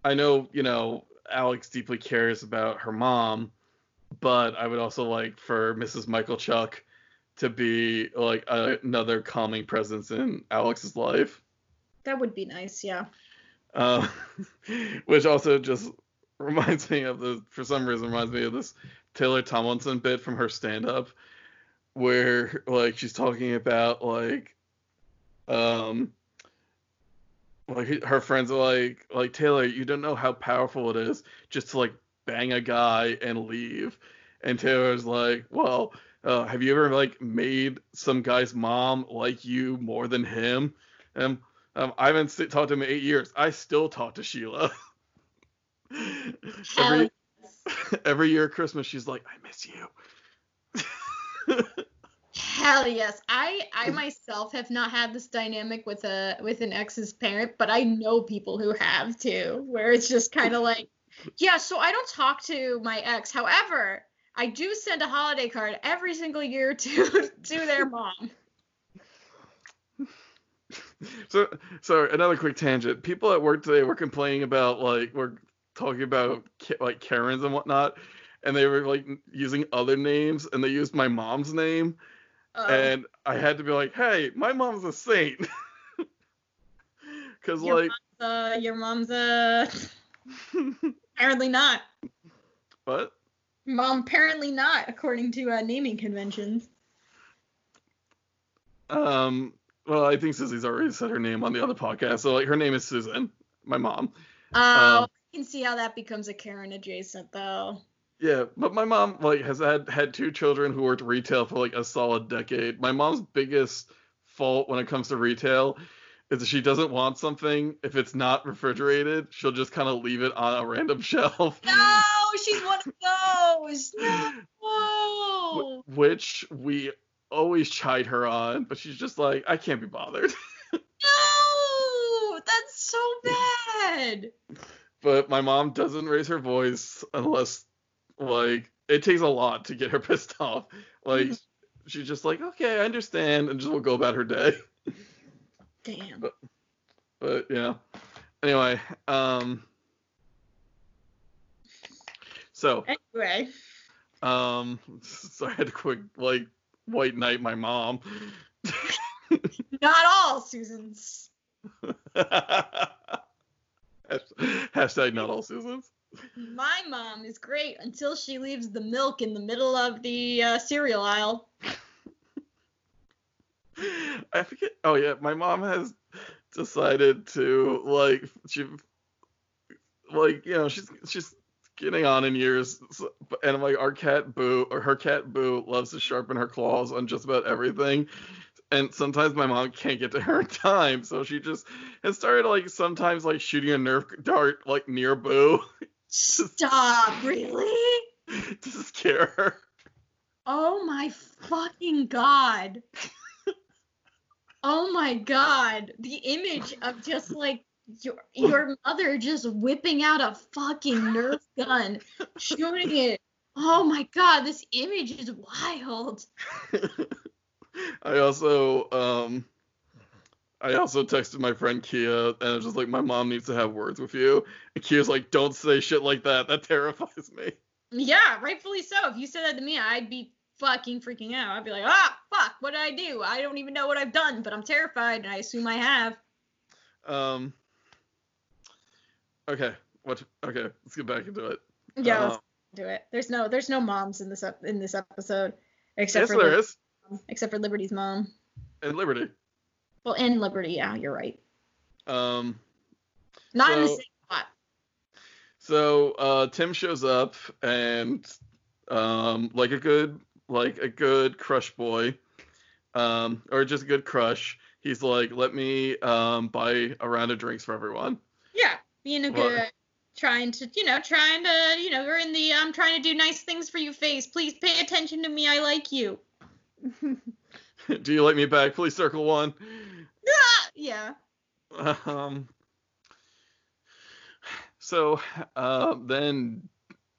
I know you know Alex deeply cares about her mom, but I would also like for Mrs. Michalchuk to be like another calming presence in Alex's life. That would be nice, yeah. Uh, *laughs* which also just reminds me of the for some reason reminds me of this Taylor Tomlinson bit from her stand up where like she's talking about like um like her friends are like like Taylor you don't know how powerful it is just to like bang a guy and leave and Taylor's like well uh, have you ever like made some guy's mom like you more than him and um, I haven't sit- talked to him in eight years. I still talk to Sheila. *laughs* every *laughs* every year at Christmas, she's like, "I miss you." *laughs* Hell yes. I I myself have not had this dynamic with a with an ex's parent, but I know people who have too, where it's just kind of like, yeah, so I don't talk to my ex. However, I do send a holiday card every single year *laughs* to to their mom. so, so another quick tangent. People at work today were complaining about like we're talking about like Karens and whatnot, and they were like using other names, and they used my mom's name, Um, and I had to be like, "Hey, my mom's a saint," *laughs* because like uh, your mom's uh *laughs* apparently not. what? Mom apparently not, according to uh, naming conventions. Um. Well, I think Susie's already said her name on the other podcast, so like her name is Susan, my mom. Oh, Um, I can see how that becomes a Karen adjacent though. Yeah, but my mom like has had had two children who worked retail for like a solid decade. My mom's biggest fault when it comes to retail is she doesn't want something if it's not refrigerated, she'll just kind of leave it on a random *laughs* shelf. No, she's one of those. *laughs* No. Which we always chide her on, but she's just like, I can't be bothered. *laughs* No, that's so bad. but my mom doesn't raise her voice unless like it takes a lot to get her pissed off. Like mm-hmm. she's just like, okay, I understand, and just will go about her day. Damn. But yeah. Anyway, um so Anyway, um *laughs* so I had to quick like white knight my mom. *laughs* not all Susans. *laughs* Hashtag not all Susans. My mom is great until she leaves the milk in the middle of the uh, cereal aisle. I forget. Oh yeah, my mom has decided to like she like you know she's she's getting on in years, and like our cat Boo or her cat Boo loves to sharpen her claws on just about everything. And sometimes my mom can't get to her *laughs* in time, so she just has started like sometimes like shooting a Nerf dart like near Boo. *laughs* Stop, really? *laughs* to scare her. Oh my fucking god. Oh my god. The image of just like your your mother just whipping out a fucking Nerf gun, shooting it. Oh my god, this image is wild. *laughs* I also um I also texted my friend Kia and I was just like, my mom needs to have words with you. And Kia's like, don't say shit like that. That terrifies me. Yeah, rightfully so. If you said that to me, I'd be fucking freaking out. I'd be like, ah, fuck, what did I do? I don't even know what I've done, but I'm terrified, and I assume I have. Um. Okay. What? Okay. Let's get back into it. Yeah, let's do it. There's no, there's no moms in this Up in this episode, except yes, for there is. except for Liberty's mom. And Liberty. Well, in Liberty, yeah, you're right. Um. Not in the same spot. So uh, Tim shows up and um, like a good like a good crush boy, um, or just a good crush. He's like, let me um, buy a round of drinks for everyone. Yeah, being a good, trying to, you know, trying to, you know, we're in the I'm trying to do nice things for you face. Please pay attention to me. I like you. *laughs* Do you like me back? Please circle one. Ah! Yeah. Um. So uh, then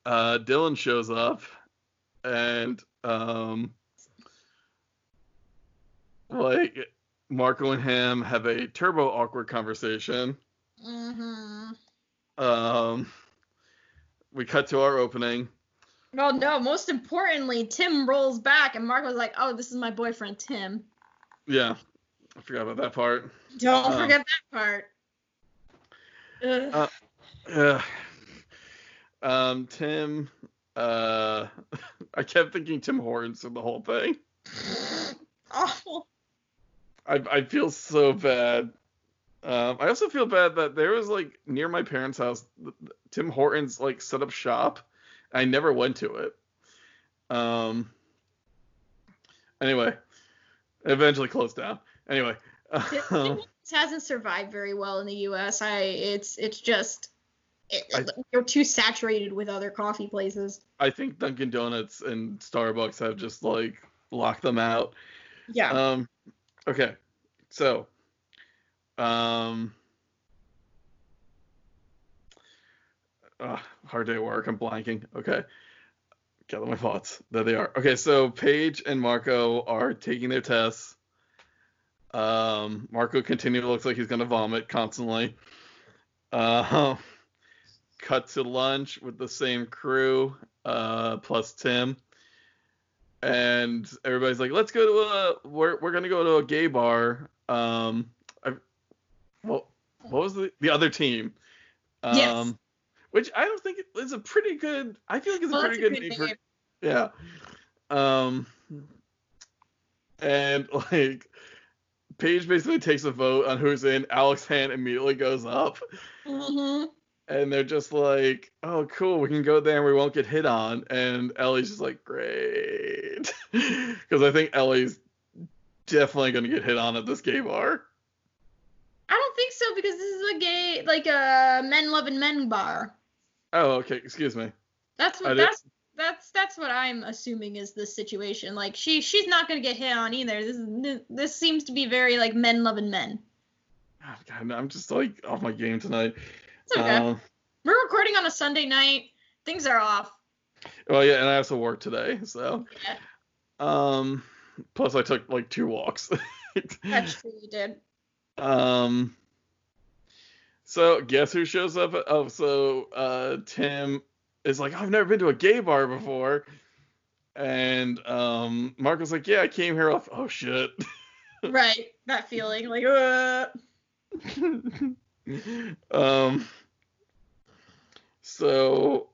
uh, Dylan shows up, and um, like Marco and him have a turbo awkward conversation. Mm-hmm. Um, we cut to our opening. Well, no. Most importantly, Tim rolls back, and Mark was like, "Oh, this is my boyfriend, Tim." Yeah, I forgot about that part. Don't Um, forget that part. Ugh. Uh, Uh, um, Tim. Uh, *laughs* I kept thinking Tim Hortons through the whole thing. *laughs* Awful. I I feel so bad. Um, I also feel bad that there was like near my parents' house, Tim Hortons like set up shop. I never went to it. Um. Anyway, eventually closed down. Anyway. Um, hasn't survived very well in the U.S. I it's it's just it, I- you're too saturated with other coffee places. I think Dunkin' Donuts and Starbucks have just like locked them out. Yeah. Um, okay, so, um, uh, hard day at work. I'm blanking. Okay, gather my thoughts. There they are. Okay, so Paige and Marco are taking their tests. Um, Marco continually looks like he's gonna vomit constantly. Uh, cut to lunch with the same crew, uh, plus Tim and everybody's like, "Let's go to a we're we're gonna go to a gay bar." Um, I, well, what was the the other team? Um, Yes. Which I don't think is a pretty good. I feel like it's a pretty good, good name for- yeah. Um, and *laughs* like, Paige basically takes a vote on who's in. Alex hand immediately goes up hmm and they're just like, "Oh, cool, we can go there and we won't get hit on." And Ellie's just like, "Great," *laughs* because I think Ellie's definitely gonna get hit on at this gay bar. I don't think so because this is a gay like a men loving men bar. Oh, okay, excuse me. That's I what did- that's that's that's what I'm assuming is the situation. Like she she's not gonna get hit on either. This is this seems to be very like men loving men. God, I'm just like off my game tonight. It's okay. Um, We're recording on a Sunday night. Things are off. well, yeah, and I also work today, so. Yeah, Um, plus I took like two walks. that's *laughs* true. You did. Um. So guess who shows up? Oh, so uh, Tim is like, I've never been to a gay bar before, and um, Marco's like, Yeah, I came here off. Oh shit. *laughs* Right. That feeling like. Uh, *laughs* um. So.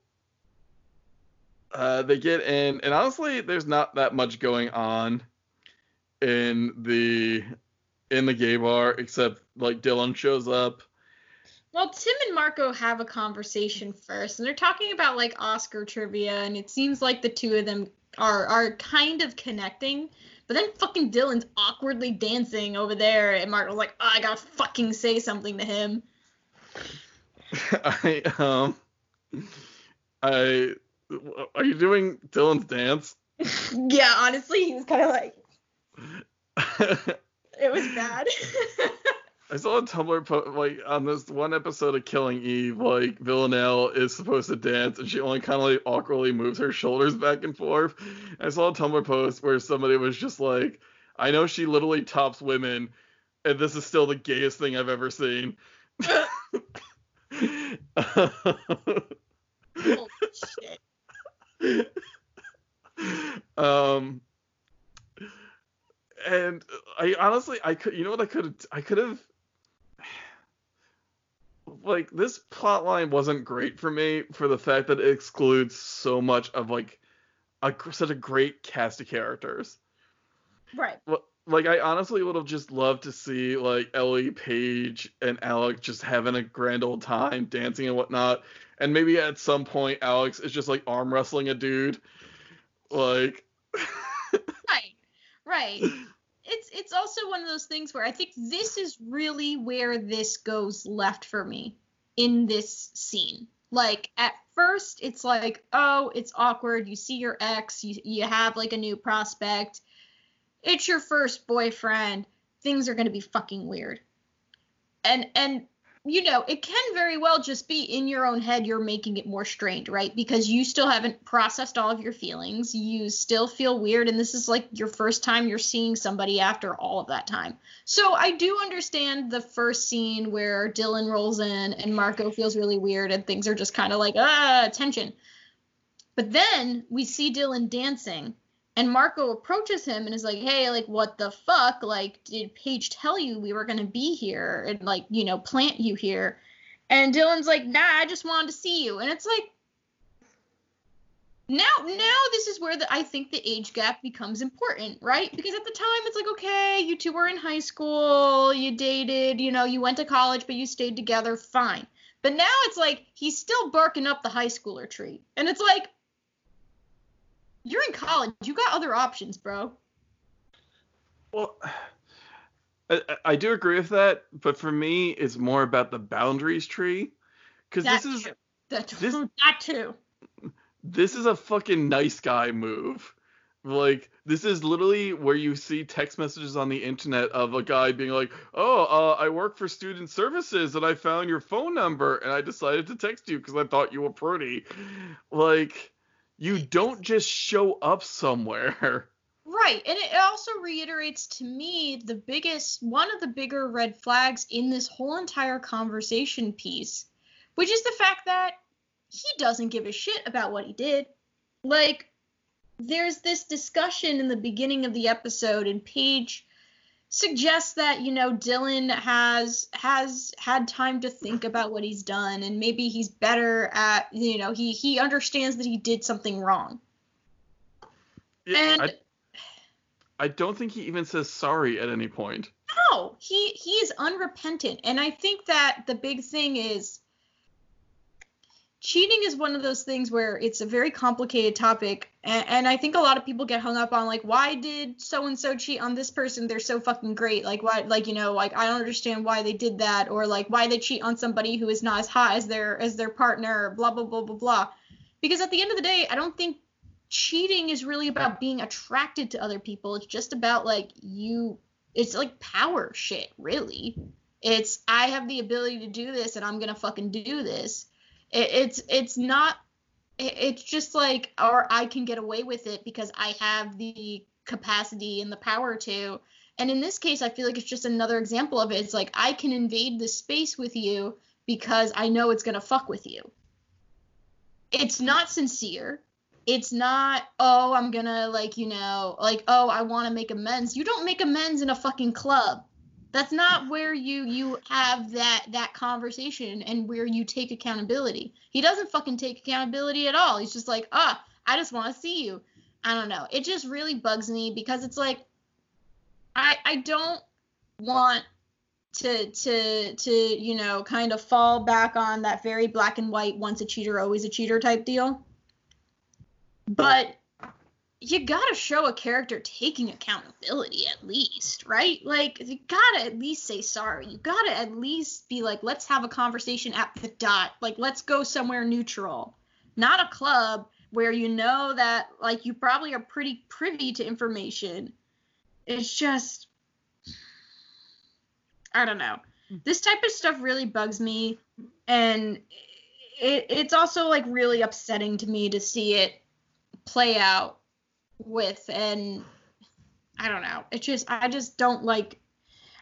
Uh, they get in, and honestly, there's not that much going on in the in the gay bar except like Dylan shows up Well, Tim and Marco have a conversation first, and they're talking about like Oscar trivia, and it seems like the two of them are are kind of connecting. But then fucking Dylan's awkwardly dancing over there, and Marco's like, oh, I gotta fucking say something to him. *laughs* I um, I are you doing Dylan's dance? *laughs* yeah, honestly, he was kind of like. *laughs* it was bad. I saw a Tumblr po- like on this one episode of Killing Eve, like Villanelle is supposed to dance and she only kind of like awkwardly moves her shoulders back and forth. I saw a Tumblr post where somebody was just like, "I know she literally tops women, and this is still the gayest thing I've ever seen." Holy *laughs* shit. um and I honestly I could you know what I could I could have like this plot line wasn't great for me for the fact that it excludes so much of like a such a great cast of characters. Right. Like I honestly would have just loved to see like Ellie, Paige and Alex just having a grand old time dancing and whatnot. And maybe at some point Alex is just like arm wrestling a dude. Like Right. Right *laughs* it's also one of those things where I think this is really where this goes left for me in this scene. Like at first it's like, oh, it's awkward. You see your ex, you you have like a new prospect. It's your first boyfriend. Things are going to be fucking weird. And and you know, it can very well just be in your own head you're making it more strained, right? Because you still haven't processed all of your feelings. You still feel weird, and this is like your first time you're seeing somebody after all of that time. So I do understand the first scene where Dylan rolls in and Marco feels really weird and things are just kind of like, ah, tension. But then we see Dylan dancing and Marco approaches him and is like, "Hey, like what the fuck? Like did Paige tell you we were going to be here and like, you know, plant you here?" And Dylan's like, "Nah, I just wanted to see you." And it's like now now this is where the I think the age gap becomes important, right? Because at the time it's like, "Okay, you two were in high school, you dated, you know, you went to college, but you stayed together, fine." But now it's like he's still barking up the high schooler tree. And it's like, you're in college. You got other options, bro. Well, I, I do agree with that, but for me, it's more about the boundaries tree. Because this is too. That, this, *laughs* that too. This is a fucking nice guy move. Like this is literally where you see text messages on the internet of a guy being like, "Oh, uh, I work for student services and I found your phone number and I decided to text you because I thought you were pretty." Like you don't just show up somewhere. *laughs* Right. And it also reiterates to me the biggest, one of the bigger red flags in this whole entire conversation piece, which is the fact that he doesn't give a shit about what he did. Like, there's this discussion in the beginning of the episode, and Paige suggests that you know Dylan has has had time to think about what he's done and maybe he's better at you know he he understands that he did something wrong. Yeah, and I, I don't think he even says sorry at any point. No, he he is unrepentant and I think that the big thing is cheating is one of those things where it's a very complicated topic and, and, i think a lot of people get hung up on like why did so and so cheat on this person? They're so fucking great. Like why like you know like i don't understand why they did that or like why they cheat on somebody who is not as hot as their as their partner blah blah blah blah blah. Because at the end of the day i don't think cheating is really about being attracted to other people. It's just about like you it's like power shit really. It's i have the ability to do this and i'm gonna fucking do this it, it's it's not it, it's just like or I can get away with it because I have the capacity and the power to. And in this case, I feel like it's just another example of it. It's like I can invade the space with you because I know it's gonna fuck with you. It's not sincere. It's not, oh, I'm gonna like, you know, like, oh, I wanna make amends. You don't make amends in a fucking club that's not where you you have that that conversation and where you take accountability. He doesn't fucking take accountability at all. He's just like ah i just want to see you. I don't know. It just really bugs me because it's like i i don't want to to to you know kind of fall back on that very black and white once a cheater always a cheater type deal. But you gotta show a character taking accountability at least right? Like you gotta at least say sorry. You gotta at least be like let's have a conversation at the dot. Like let's go somewhere neutral. Not a club where you know that like you probably are pretty privy to information. It's just I don't know. Hmm. This type of stuff really bugs me, and it, it's also like really upsetting to me to see it play out with and I don't know. It's just I just don't like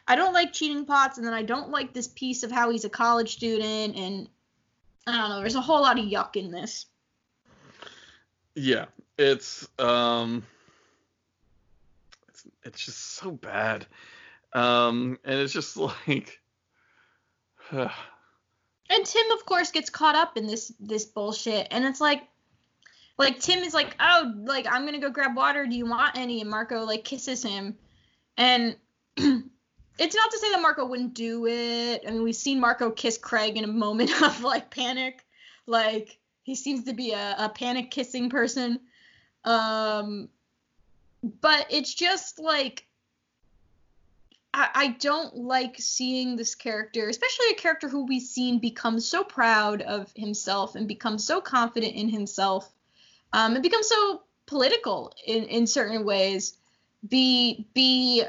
I don't like cheating pots and then I don't like this piece of how he's a college student and I don't know, there's a whole lot of yuck in this. Yeah, it's um it's, it's just so bad. Um, and it's just *laughs* like. *sighs* and Tim, of course, gets caught up in this this bullshit, and it's like, like Tim is like, oh, like I'm gonna go grab water. Do you want any? And Marco like kisses him, and *clears throat* it's not to say that Marco wouldn't do it. I mean, we've seen Marco kiss Craig in a moment *laughs* of like panic, like he seems to be a, a panic kissing person. Um, but it's just like I, I don't like seeing this character, especially a character who we've seen become so proud of himself and become so confident in himself, um, and become so political in, in certain ways, be be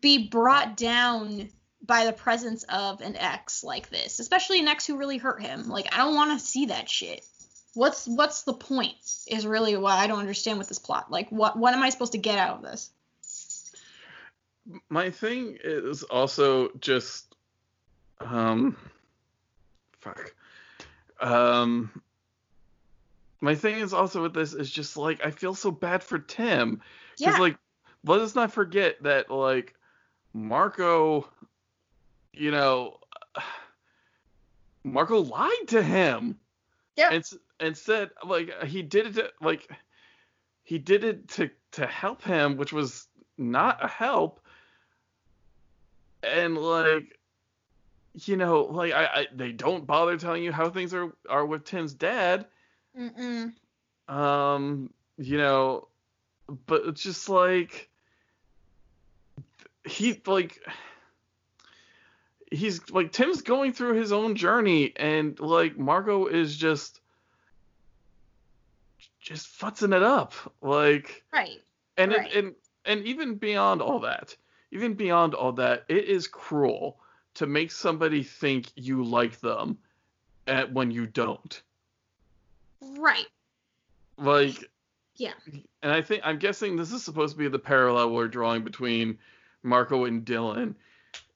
be brought down by the presence of an ex like this, especially an ex who really hurt him. Like I don't want to see that shit. What's what's the point? Is really why I don't understand with this plot. Like what what am I supposed to get out of this? my thing is also just um fuck um my thing is also with this is just like I feel so bad for Tim because yeah. like let us not forget that like Marco you know *sighs* Marco lied to him yeah and, and said like he did it to, like he did it to to help him which was not a help and like you know like I, I they don't bother telling you how things are are with Tim's dad. Mm-mm. Um, you know, but it's just like he like he's like Tim's going through his own journey and like Marco is just just futzing it up like right and right. It, and and even beyond all that even beyond all that, it is cruel to make somebody think you like them at, when you don't. Right. Like. Yeah. And I think I'm guessing this is supposed to be the parallel we're drawing between Marco and Dylan,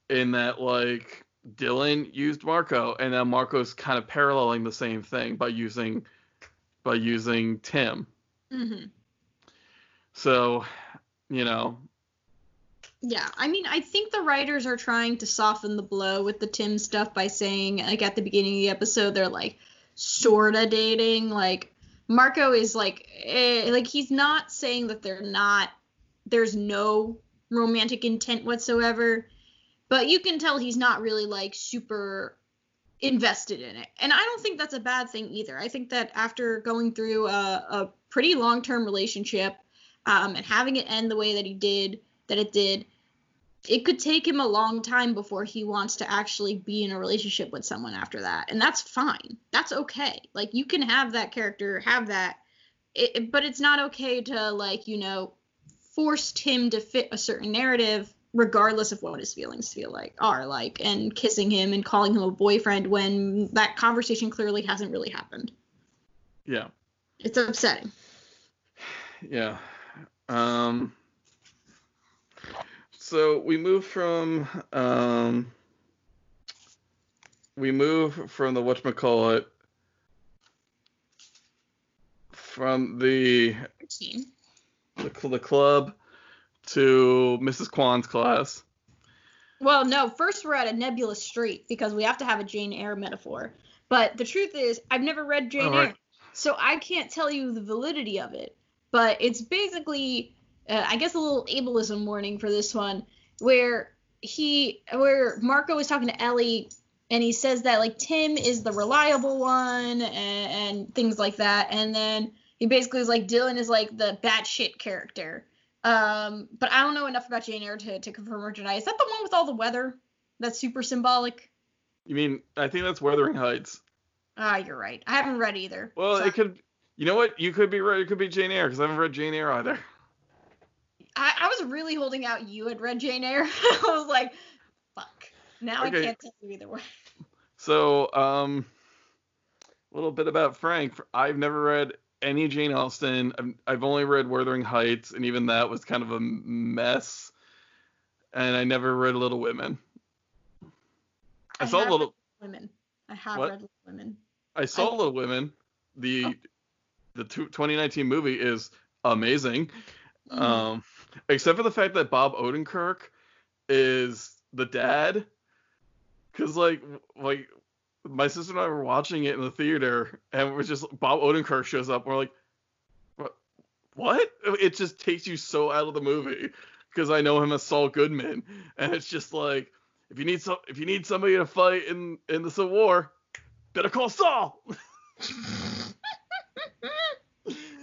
in that like Dylan used Marco, and now Marco's kind of paralleling the same thing by using by using Tim. Mm-hmm. So, you know, yeah, I mean, I think the writers are trying to soften the blow with the Tim stuff by saying, like, at the beginning of the episode, they're like, sorta dating. Like, Marco is like, eh, like, he's not saying that they're not, there's no romantic intent whatsoever, but you can tell he's not really, like, super invested in it. And I don't think that's a bad thing either. I think that after going through a, a pretty long term relationship um, and having it end the way that he did, that it did, it could take him a long time before he wants to actually be in a relationship with someone after that. And that's fine. That's okay. Like you can have that character, have that. It, but it's not okay to like, you know, force him to fit a certain narrative regardless of what his feelings feel like are like and kissing him and calling him a boyfriend when that conversation clearly hasn't really happened. Yeah. It's upsetting. Yeah. Um so we move from um, we move from the whatchamacallit from the the, the club to Mrs. Kwan's class. Well, no, first we're at a nebulous street because we have to have a Jane Eyre metaphor. But the truth is, I've never read Jane Eyre, so I can't tell you the validity of it. But it's basically uh, I guess a little ableism warning for this one, where he where Marco was talking to Ellie and he says that like Tim is the reliable one and, and things like that. And then he basically is like Dylan is like the batshit character. Um, but I don't know enough about Jane Eyre to, to confirm or deny. Is that the one with all the weather? That's super symbolic. You mean I think that's Wuthering Heights. Ah, you're right. I haven't read either. Well, Sorry. it could. You know what? You could be right. It could be Jane Eyre because I haven't read Jane Eyre either. *laughs* I, I was really holding out you had read Jane Eyre. *laughs* I was like, fuck. Now okay. I can't tell you either way. So, um, a little bit about Frank. I've never read any Jane Austen. I've, I've only read Wuthering Heights, and even that was kind of a mess. And I never read Little Women. I, I saw Little Women. I have what? read Little Women. I saw I... Little Women. The oh. the 2019 movie is amazing. Mm. Um, except for the fact that Bob Odenkirk is the dad. Cause like like my sister and I were watching it in the theater, and it was just Bob Odenkirk shows up. And we're like, what? What? It just takes you so out of the movie because I know him as Saul Goodman, and it's just like if you need some if you need somebody to fight in in the Civil War, better call Saul. *laughs*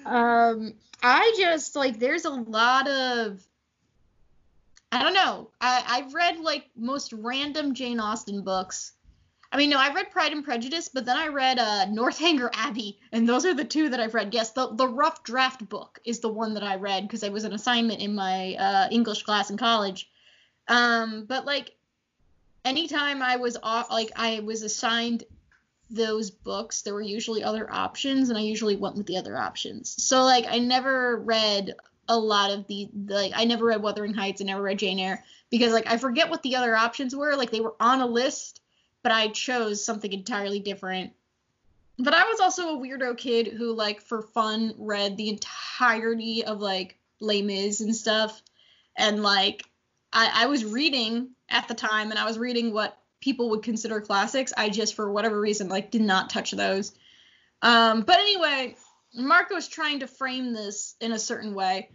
um, I just like there's a lot of I don't know. I I've read like most random Jane Austen books. I mean, no, I read Pride and Prejudice, but then I read uh, Northanger Abbey, and those are the two that I've read. Yes, the the rough draft book is the one that I read because it was an assignment in my uh, English class in college. Um, but like, anytime I was off, like I was assigned those books, there were usually other options, and I usually went with the other options. So like, I never read a lot of the like I never read Wuthering Heights, I never read Jane Eyre because like I forget what the other options were. Like they were on a list, but I chose something entirely different. But I was also a weirdo kid who like for fun read the entirety of like Les Mis and stuff, and like I, I was reading at the time, and I was reading what people would consider classics. I just for whatever reason like did not touch those. Um, but anyway, Marco's trying to frame this in a certain way.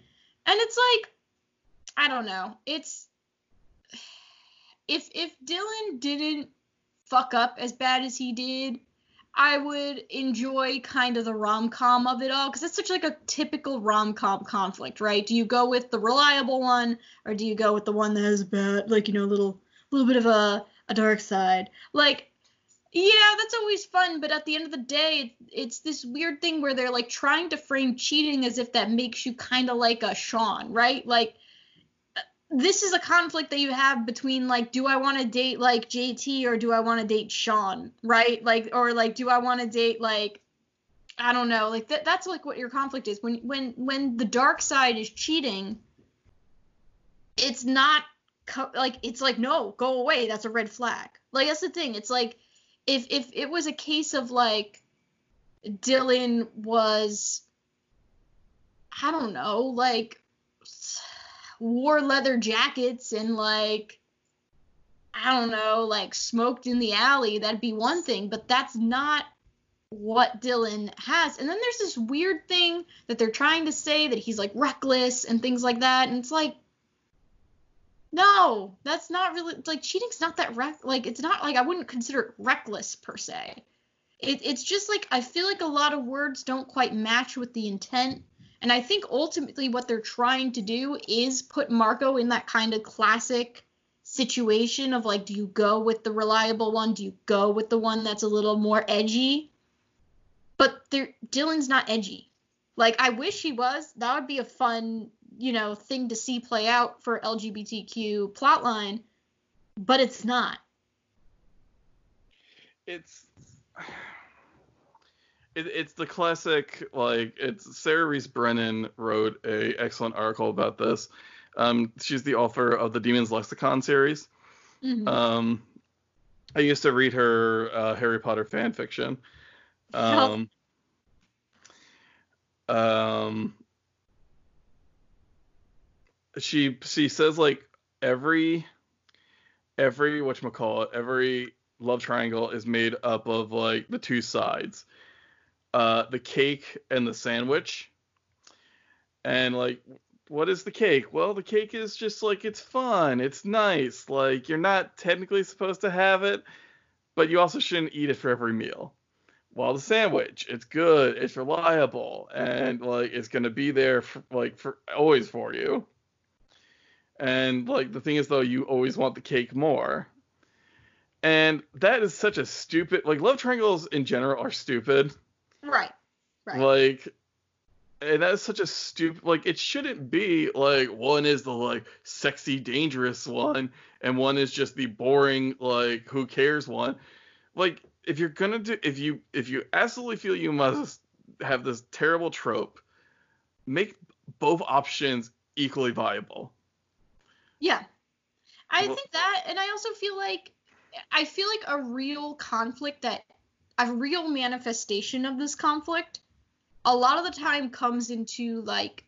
And it's like I don't know. It's if if Dylan didn't fuck up as bad as he did, I would enjoy kind of the rom-com of it all cuz it's such like a typical rom-com conflict, right? Do you go with the reliable one or do you go with the one that has bad like you know a little little bit of a a dark side? Like yeah, that's always fun, but at the end of the day, it's this weird thing where they're like trying to frame cheating as if that makes you kind of like a Sean, right? Like uh, this is a conflict that you have between like do I want to date like JT or do I want to date Sean, right? Like or like do I want to date like I don't know, like that that's like what your conflict is. When when when the dark side is cheating, it's not like it's like no, go away, that's a red flag. Like that's the thing. It's like if if it was a case of like Dylan was I don't know, like wore leather jackets and like I don't know, like smoked in the alley, that'd be one thing, but that's not what Dylan has. And then there's this weird thing that they're trying to say that he's like reckless and things like that, and it's like no, that's not really like cheating's not that wreck like it's not like I wouldn't consider it reckless per se. It, it's just like I feel like a lot of words don't quite match with the intent. And I think ultimately what they're trying to do is put Marco in that kind of classic situation of like, do you go with the reliable one? Do you go with the one that's a little more edgy? But Dylan's not edgy. Like I wish he was. That would be a fun you know thing to see play out for LGBTQ plotline, but it's not. It's it, it's the classic like it's Sarah Rees Brennan wrote a excellent article about this. Um, she's the author of the Demons Lexicon series. Mm-hmm. Um, I used to read her uh, Harry Potter fan fiction. *laughs* Um, um, she she says like every every what you call it every love triangle is made up of like the two sides uh the cake and the sandwich and like what is the cake? Well, the cake is just like it's fun, it's nice. Like you're not technically supposed to have it, but you also shouldn't eat it for every meal. While the sandwich, it's good, it's reliable, and like it's gonna be there for, like for always for you. And like the thing is though, you always want the cake more. And that is such a stupid like love triangles in general are stupid. Right. Right. Like and that's such a stupid like it shouldn't be like one is the like sexy dangerous one and one is just the boring like who cares one like if you're gonna do if you if you absolutely feel you must have this terrible trope make both options equally viable yeah. I think that and i also feel like i feel like a real conflict that a real manifestation of this conflict a lot of the time comes into like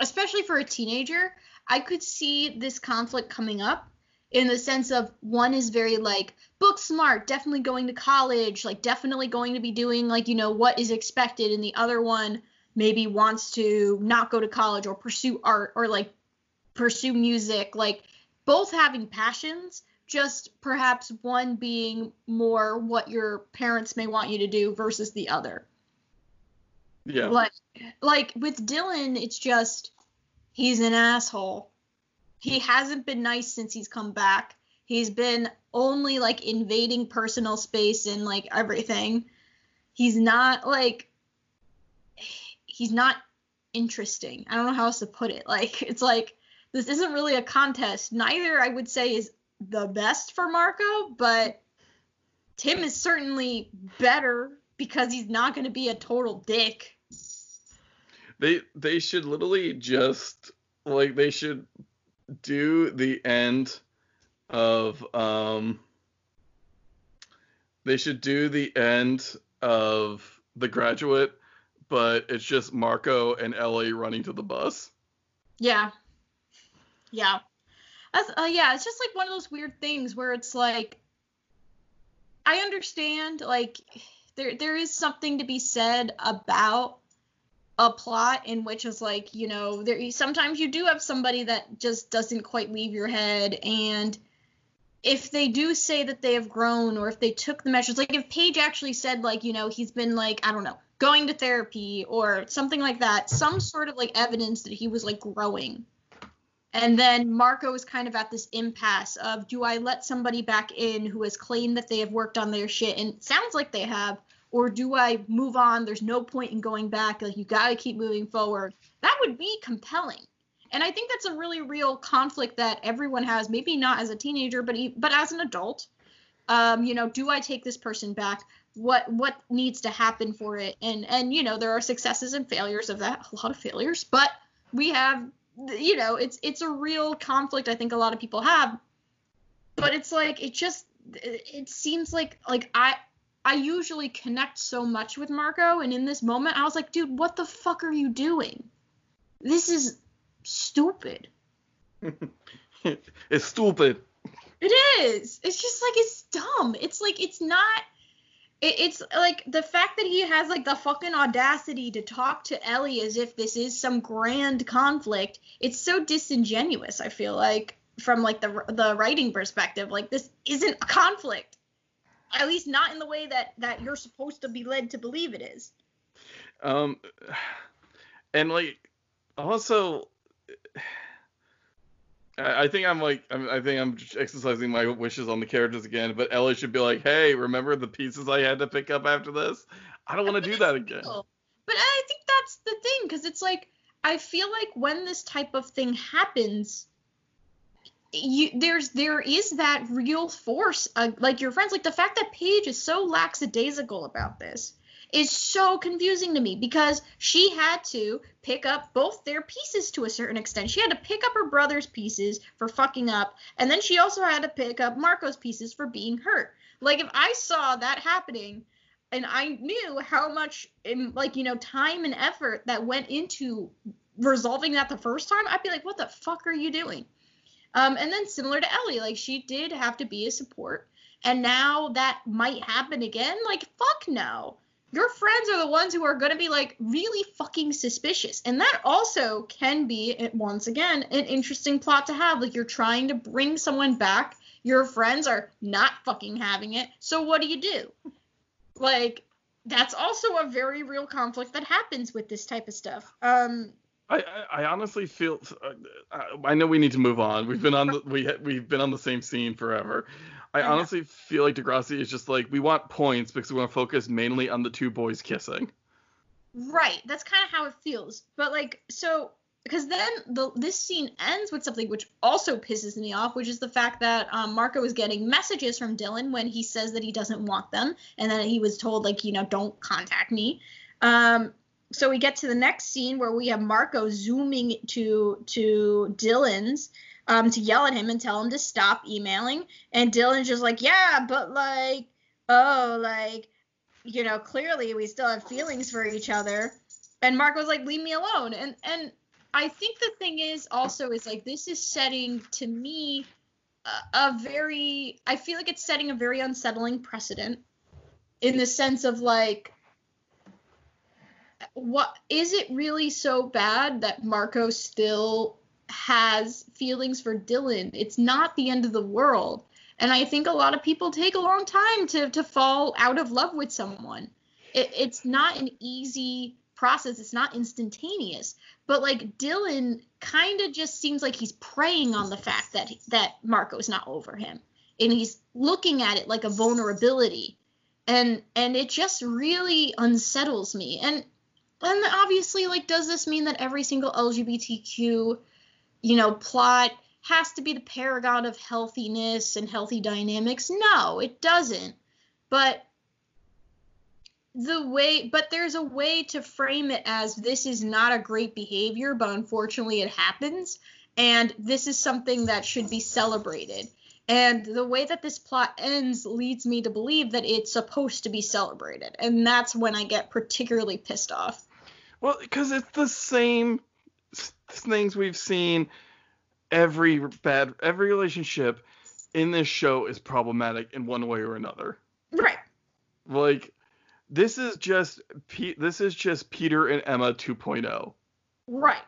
especially for a teenager i could see this conflict coming up in the sense of one is very like book smart definitely going to college like definitely going to be doing like you know what is expected and the other one maybe wants to not go to college or pursue art or like pursue music like both having passions just perhaps one being more what your parents may want you to do versus the other yeah. Like like with Dylan, it's just he's an asshole. He hasn't been nice since he's come back. He's been only like invading personal space and like everything. He's not like he's not interesting. I don't know how else to put it. Like it's like this isn't really a contest. Neither I would say is the best for Marco, but Tim is certainly better because he's not going to be a total dick. They they should literally just like they should do the end of um they should do the end of the graduate but it's just marco and ellie running to the bus yeah yeah. That's, uh, yeah it's just like one of those weird things where it's like i understand like there there is something to be said about a plot in which is like you know there sometimes you do have somebody that just doesn't quite leave your head and if they do say that they have grown or if they took the measures like if paige actually said like you know he's been like i don't know going to therapy or something like that some sort of like evidence that he was like growing and then marco is kind of at this impasse of do i let somebody back in who has claimed that they have worked on their shit and sounds like they have or do I move on? There's no point in going back. Like you got to keep moving forward. That would be compelling. And I think that's a really real conflict that everyone has, maybe not as a teenager, but but as an adult. Um, you know, do I take this person back? What what needs to happen for it? And and you know, there are successes and failures of that, a lot of failures, but we have you know, it's it's a real conflict I think a lot of people have. But it's like it just it seems like like I I usually connect so much with Marco, and in this moment, I was like, dude, what the fuck are you doing? This is stupid. *laughs* it's stupid. It is. It's just like it's dumb. It's like it's not. It, it's like the fact that he has like the fucking audacity to talk to Ellie as if this is some grand conflict. It's so disingenuous. I feel like from like the the writing perspective, like this isn't a conflict at least not in the way that that you're supposed to be led to believe it is. Um, and like also. I think I'm like I think I'm exercising my wishes on the characters again, but Ellie should be like, "Hey, remember the pieces I had to pick up after this? I don't want to do that again." But I think that's the thing because it's like I feel like when this type of thing happens, you there's there is that real force uh, like your friends like the fact that paige is so lackadaisical about this is so confusing to me because she had to pick up both their pieces to a certain extent. She had to pick up her brother's pieces for fucking up, and then she also had to pick up Marco's pieces for being hurt. Like if I saw that happening and I knew how much like you know time and effort that went into resolving that the first time, I'd be like, what the fuck are you doing? Um, and then similar to Ellie, like she did have to be a support. And now that might happen again. Like, fuck no. Your friends are the ones who are going to be like really fucking suspicious. And that also can be, once again, an interesting plot to have. Like you're trying to bring someone back, your friends are not fucking having it. So what do you do? Like, that's also a very real conflict that happens with this type of stuff. Um, I, I, honestly feel uh, I know we need to move on. We've been on the we we've been on the same scene forever. I honestly feel like Degrassi is just like we want points because we want to focus mainly on the two boys kissing. Right. That's kind of how it feels. But like so because then the this scene ends with something which also pisses me off, which is the fact that um, Marco is getting messages from Dylan when he says that he doesn't want them, and then he was told like you know don't contact me. Um, so we get to the next scene where we have Marco zooming to to Dylan's um, to yell at him and tell him to stop emailing. And Dylan's just like, yeah, but like, oh, like, you know, clearly we still have feelings for each other. And Marco's like, leave me alone. And and I think the thing is also is like this is setting to me a, a very I feel like it's setting a very unsettling precedent in the sense of like what is it really so bad that Marco still has feelings for Dylan. It's not the end of the world. And I think a lot of people take a long time to to fall out of love with someone. It, it's not an easy process. It's not instantaneous. But like Dylan kind of just seems like he's preying on the fact that that Marco's not over him, and he's looking at it like a vulnerability, and and it just really unsettles me. And and obviously, like, does this mean that every single LGBTQ you know, plot has to be the paragon of healthiness and healthy dynamics. No, it doesn't. But the way but there's a way to frame it as this is not a great behavior, but unfortunately it happens and this is something that should be celebrated. And the way that this plot ends leads me to believe that it's supposed to be celebrated. And that's when I get particularly pissed off. Well, because it's the same things we've seen every bad every relationship in this show is problematic in one way or another. Right. Like this is just this is just Peter and Emma 2.0. Right.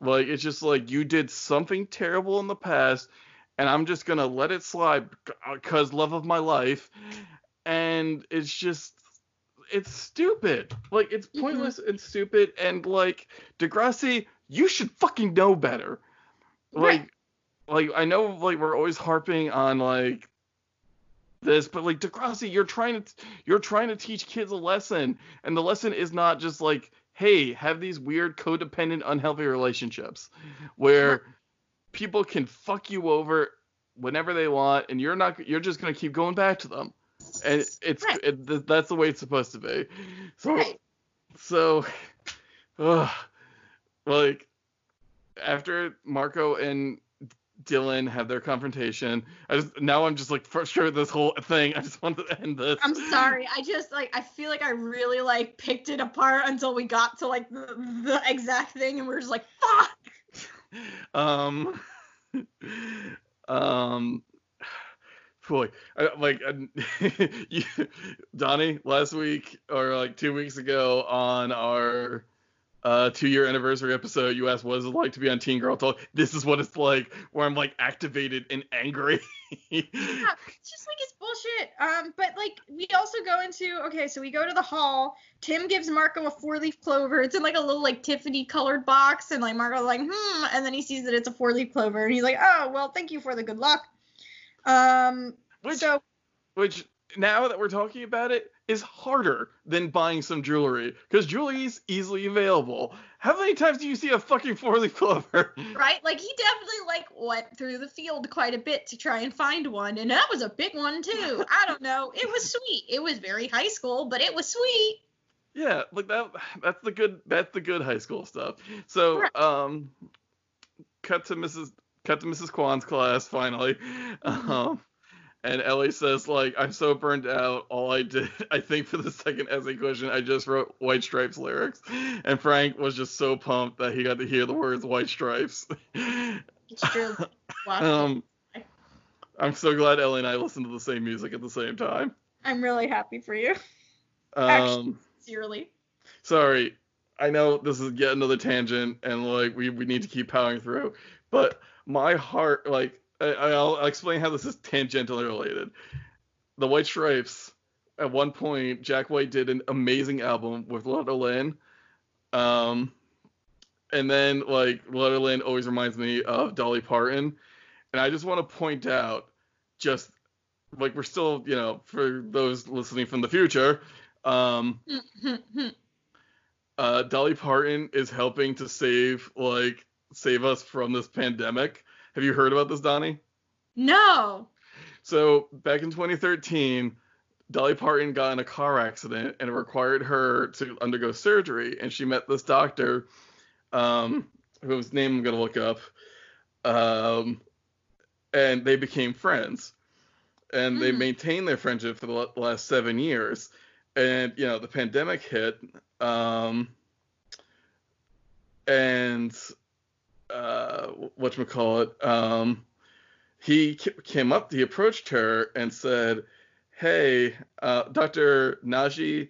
Like it's just like you did something terrible in the past and I'm just going to let it slide cuz love of my life and it's just it's stupid. Like it's mm-hmm. pointless mm-hmm. and stupid and like Degrassi you should fucking know better. Like, right. like I know like we're always harping on like this, but like Degrassi, you're trying to you're trying to teach kids a lesson, and the lesson is not just like, hey, have these weird codependent, unhealthy relationships where people can fuck you over whenever they want, and you're not you're just gonna keep going back to them, and it's right. it, that's the way it's supposed to be. So, right. so, *sighs* ugh, like after Marco and Dylan have their confrontation. I just now I'm just like frustrated with this whole thing. I just *laughs* wanted to end this. I'm sorry. I just like I feel like I really like picked it apart until we got to like the, the exact thing and we are just like fuck. Um *laughs* um boy I, like *laughs* you, Donnie last week or like 2 weeks ago on our uh, two year anniversary episode, you asked what is it like to be on Teen Girl Talk. This is what it's like, where I'm like activated and angry. yeah, it's just like it's bullshit. Um, but like we also go into okay, so we go to the hall. Tim gives Marco a four leaf clover. It's in like a little like Tiffany colored box, and like Marco's like hmm, and then he sees that it's a four leaf clover, and he's like, oh well, thank you for the good luck. Um, which, so which now that we're talking about it, is harder than buying some jewelry because jewelry is easily available. How many times do you see a fucking four leaf clover? *laughs* Right? Like he definitely like went through the field quite a bit to try and find one, and that was a big one too. I don't know. It was sweet. It was very high school, but it was sweet. Yeah, like that. That's the good. That's the good high school stuff. So, right. um, cut to Mrs. Cut to Mrs. Kwan's class finally. Mm-hmm. Um, and Ellie says, like, I'm so burned out. All I did, *laughs* I think, for the second essay question, I just wrote White Stripes lyrics. And Frank was just so pumped that he got to hear the words White Stripes. It's true. *laughs* um, I'm so glad Ellie and I listened to the same music at the same time. I'm really happy for you. Um, Sincerely. sorry, I know this is yet another tangent, and like we, we need to keep powering through. But my heart, like, I, I'll, I'll explain how this is tangentially related. The White Stripes, at one point, Jack White did an amazing album with Loretta Lynn. Um, and then like Loretta Lynn always reminds me of Dolly Parton, and I just want to point out, just like we're still, you know, for those listening from the future, um, *laughs* uh, Dolly Parton is helping to save like save us from this pandemic. Have you heard about this, Donnie? no. So back in 2013, Dolly Parton got in a car accident and it required her to undergo surgery. And she met this doctor, um, whose name I'm gonna look up, um, and they became friends. And they Mhm. maintained their friendship for the last seven years. And you know the pandemic hit, um, and uh, what call it? Um, he came up, he approached her and said, "Hey, uh, Dr. Naji,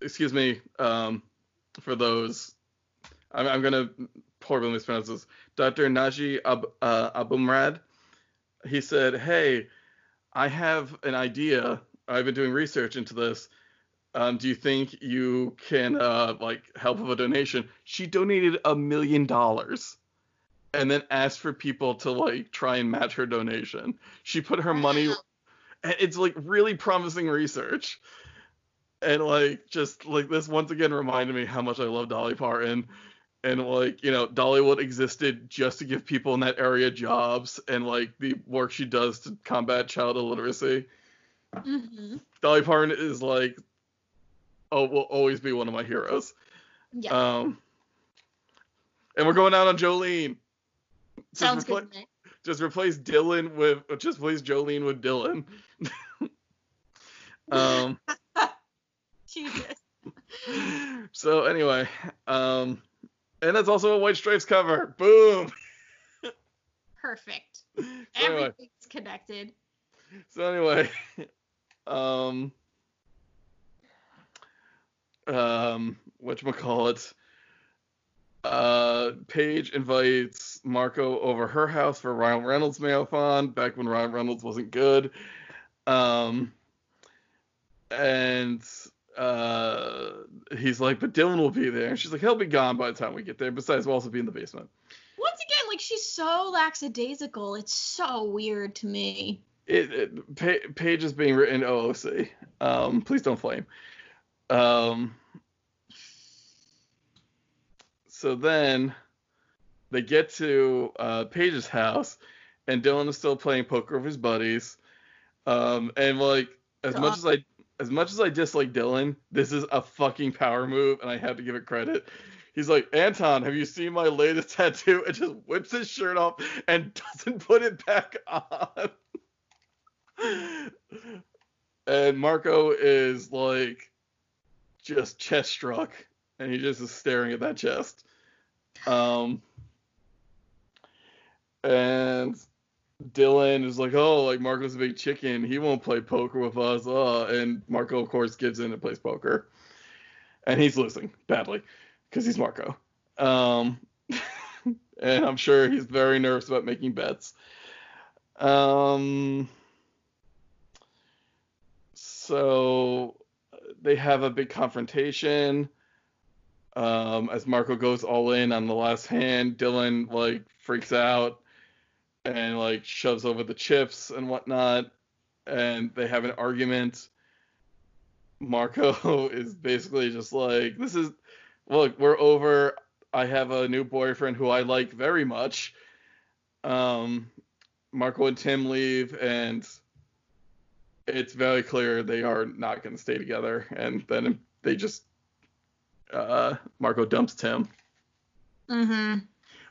excuse me, um, for those, I'm, I'm gonna poorly mispronounce this, Dr. Naji Ab, uh, Abumrad." He said, "Hey, I have an idea. I've been doing research into this. Um, do you think you can uh, like help with a donation?" She donated a million dollars and then asked for people to like try and match her donation. She put her money and it's like really promising research. And like just like this once again reminded me how much I love Dolly Parton. And like, you know, Dollywood existed just to give people in that area jobs and like the work she does to combat child illiteracy. hmm Dolly Parton is like oh will always be one of my heroes. Yeah. Um and we're going out on Jolene. Just Sounds repla- good to me. just replace Dylan with just replace Jolene with Dylan. *laughs* um *laughs* Jesus. so anyway, um and that's also a White Stripes cover. Boom. Perfect. *laughs* So anyway, Everything's connected. so anyway, um um whatchamacallit uh Paige invites Marco over her house for Ryan Reynolds marathon back when Ryan Reynolds wasn't good. Um and uh he's like, but Dylan will be there. And she's like, he'll be gone by the time we get there. Besides, we'll also be in the basement. Once again, like she's so lackadaisical. It's so weird to me. It, it pa- Paige is being written OOC. Um, please don't flame. Um, so then they get to uh, Paige's house, and Dylan is still playing poker with his buddies. Um, and like as God. much as I as much as I dislike Dylan, this is a fucking power move, and I have to give it credit. He's like, Anton, have you seen my latest *laughs* tattoo? And just whips his shirt off and *laughs* doesn't put it back on. *laughs* and Marco is like just chest struck, and he just is staring at that chest. Um, and Dylan is like, oh, like Marco's a big chicken. He won't play poker with us. Uh, and Marco, of course, gives in and plays poker. And he's losing badly because he's Marco. Um, *laughs* and I'm sure he's very nervous about making bets. Um, so they have a big confrontation. Um, as Marco goes all in on the last hand, Dylan like freaks out and like shoves over the chips and whatnot, and they have an argument. Marco *laughs* is basically just like, "This is, look, we're over. I have a new boyfriend who I like very much." Um, Marco and Tim leave, and it's very clear they are not going to stay together. And then they just, uh, Marco dumps Tim. Mm-hmm.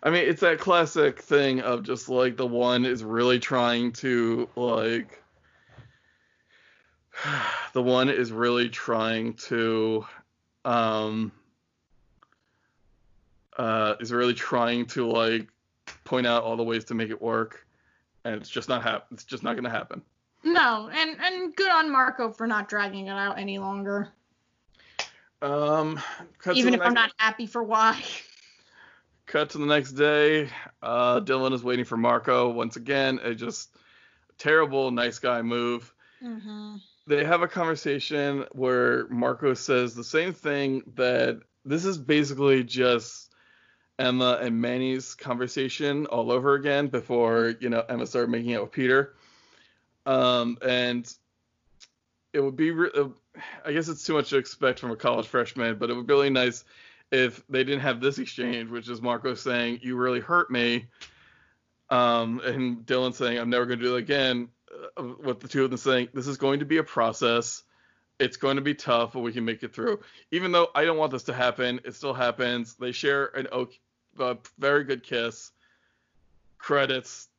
I mean, it's that classic thing of just like the one is really trying to like *sighs* the one is really trying to um uh is really trying to like point out all the ways to make it work and it's just not hap- it's just not going to happen. No, and and good on Marco for not dragging it out any longer. Um, cut Even to if I'm not happy for why. *laughs* cut to the next day. Uh, Dylan is waiting for Marco once again. A just terrible nice guy move. Mm-hmm. They have a conversation where Marco says the same thing that this is basically just Emma and Manny's conversation all over again before you know Emma started making out with Peter. Um, and it would be, re- I guess it's too much to expect from a college freshman, but it would be really nice if they didn't have this exchange, which is Marco saying, "You really hurt me," um, and Dylan saying, "I'm never going to do it again." Uh, with the two of them saying, "This is going to be a process. It's going to be tough, but we can make it through." Even though I don't want this to happen, it still happens. They share an oak, a very good kiss. Credits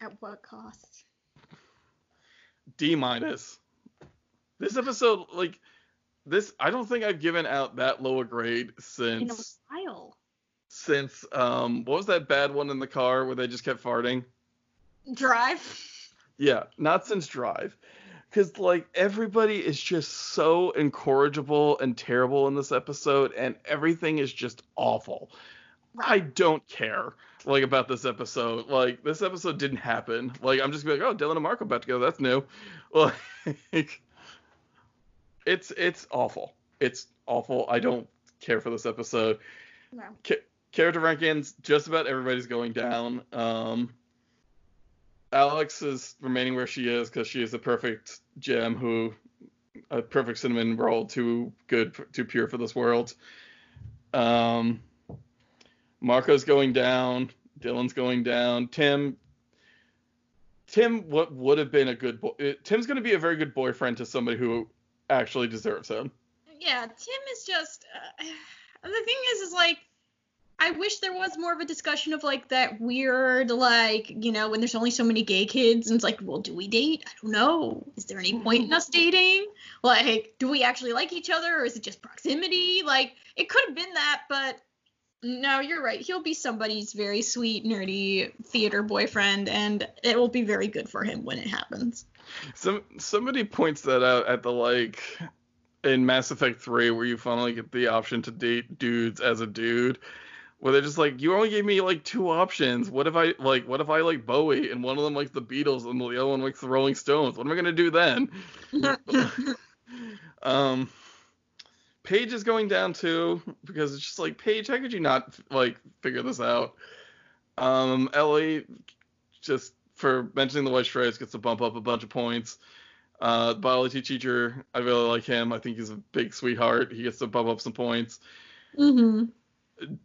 At what cost? D minus. This episode, like this, I don't think I've given out that low a grade In a since while. since um what was that bad one in the car where they just kept farting? Drive. Yeah, not since Drive. Cause like everybody is just so incorrigible and terrible in this episode, and everything is just awful. I don't care like about this episode. Like this episode didn't happen. Like I'm just gonna be like, oh, Dylan and Marco to go. That's new. *laughs* Like it's it's awful. It's awful. I don't care for this episode. No. Ca- character rankings, just about everybody's going down. Um, Alex is remaining where she is because she is a perfect gem who, a perfect cinnamon roll, too good, too pure for this world. Um, Marco's going down. Dylan's going down. Tim. Tim, what would have been a good boy? Tim's going to be a very good boyfriend to somebody who actually deserves him. Yeah, Tim is just. Uh, *sighs* the thing is, is like, I wish there was more of a discussion of like that weird, like, you know, when there's only so many gay kids, and it's like, well, do we date? I don't know. Is there any point in us dating? Like, do we actually like each other, or is it just proximity? Like, it could have been that, but no, you're right. He'll be somebody's very sweet, nerdy theater boyfriend, and it will be very good for him when it happens. Some somebody points that out at the like in Mass Effect 3 where you finally get the option to date dudes as a dude. Where they're just like, you only gave me like two options. What if I like what if I like Bowie and one of them likes the Beatles and the other one likes the Rolling Stones? What am I gonna do then? *laughs* *laughs* um Paige is going down too because it's just like Paige, how could you not like figure this out? Um, Ellie just for mentioning the white stripes gets to bump up a bunch of points. Uh, biology teacher, I really like him. I think he's a big sweetheart. He gets to bump up some points. mm-hmm.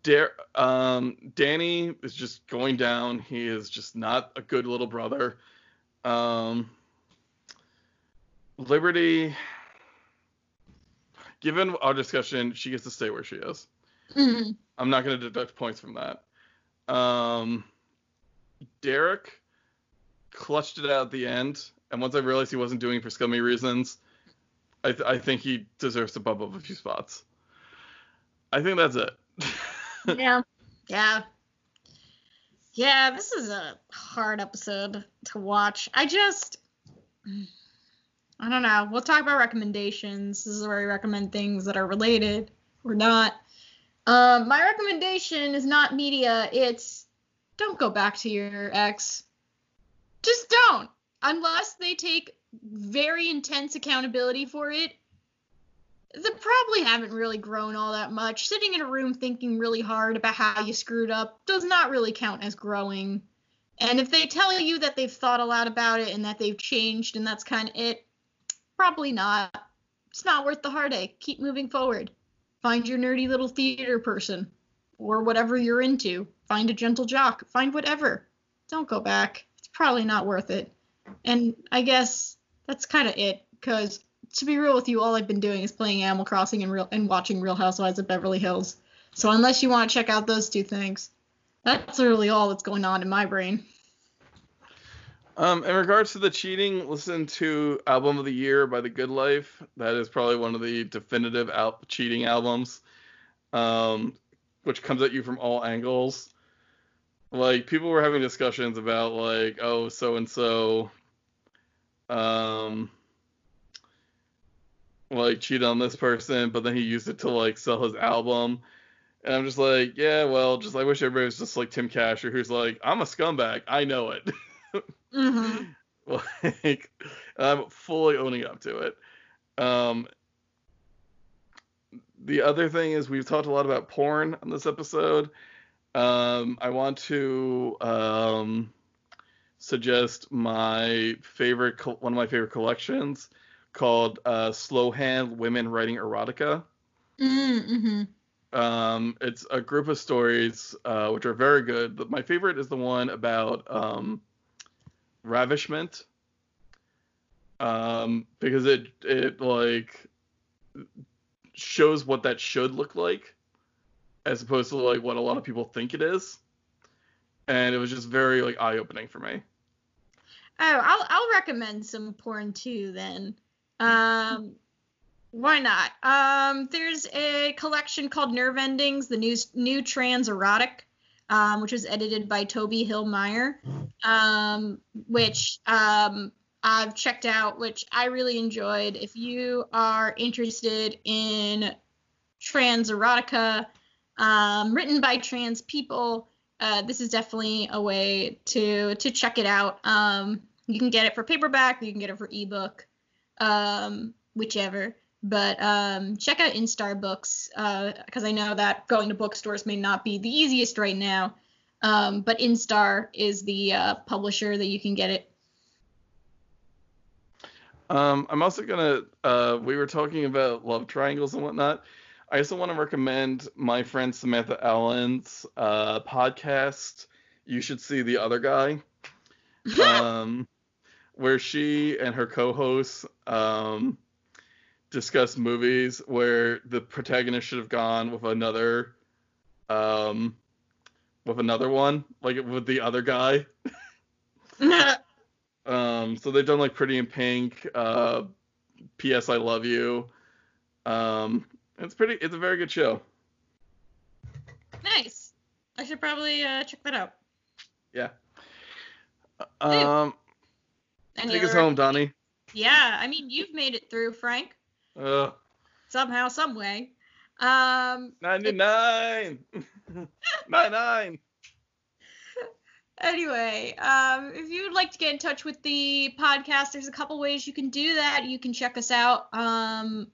Dar- um, Danny is just going down. He is just not a good little brother. Um, Liberty, given our discussion, she gets to stay where she is. Mm-hmm. I'm not going to deduct points from that. Um, Derek clutched it out at the end, and once I realized he wasn't doing it for scummy reasons, I, th- I think he deserves to bump up a few spots. I think that's it. *laughs* yeah. Yeah. Yeah, this is a hard episode to watch. I just I don't know. We'll talk about recommendations. This is where I recommend things that are related or not. Um, my recommendation is not media. It's don't go back to your ex. Just don't. Unless they take very intense accountability for it. They probably haven't really grown all that much. Sitting in a room thinking really hard about how you screwed up does not really count as growing. And if they tell you that they've thought a lot about it and that they've changed and that's kind of it, probably not. It's not worth the heartache. Keep moving forward. Find your nerdy little theater person or whatever you're into. Find a gentle jock. Find whatever. Don't go back. Probably not worth it. And I guess that's kind of it because to be real with you, all I've been doing is playing Animal Crossing and real and watching Real Housewives of Beverly Hills. So unless you want to check out those two things, that's literally all that's going on in my brain. Um, in regards to the cheating, listen to Album of the Year by The Good Life. That is probably one of the definitive al- cheating albums, um, which comes at you from all angles. Like people were having discussions about like, oh, so and so, um, like cheated on this person, but then he used it to like sell his album. And I'm just like, yeah, well, just I wish everybody was just like Tim Kasher, who's like, I'm a scumbag, I know it. Mm-hmm. *laughs* like, I'm fully owning up to it. Um, the other thing is we've talked a lot about porn on this episode. Um, I want to um, suggest my favorite, one of my favorite collections called uh, Slow Hand Women Writing Erotica. Mm-hmm. Um, it's a group of stories uh, which are very good. But my favorite is the one about um, ravishment, um, because it it like shows what that should look like, as opposed to like what a lot of people think it is, and it was just very like eye opening for me. Oh, I'll I'll recommend some porn too then. Um, why not? Um, there's a collection called Nerve Endings, the new new trans erotic, um, which was edited by Toby Hill Meyer, um, which um, I've checked out, which I really enjoyed. If you are interested in trans erotica, um, written by trans people, uh, this is definitely a way to to check it out. Um, you can get it for paperback, you can get it for ebook um, whichever. But um, check out Instar Books because uh, I know that going to bookstores may not be the easiest right now. Um, but Instar is the uh, publisher that you can get it. Um, I'm also gonna. Uh, we were talking about love triangles and whatnot. I also want to recommend my friend Samantha Allen's uh, podcast. You should see the other guy. *laughs* um, where she and her co-hosts um, discuss movies where the protagonist should have gone with another um, with another one, like with the other guy. *laughs* um, so they've done like Pretty in Pink, uh, P.S. I Love You. Um, it's pretty. It's a very good show. Nice. I should probably uh, check that out. Yeah. Um, any Take us home, Donnie. Yeah, I mean you've made it through, Frank. Uh, Somehow, some way. Um, 99. *laughs* 99. Anyway, um, if you would like to get in touch with the podcast, there's a couple ways you can do that. You can check us out um,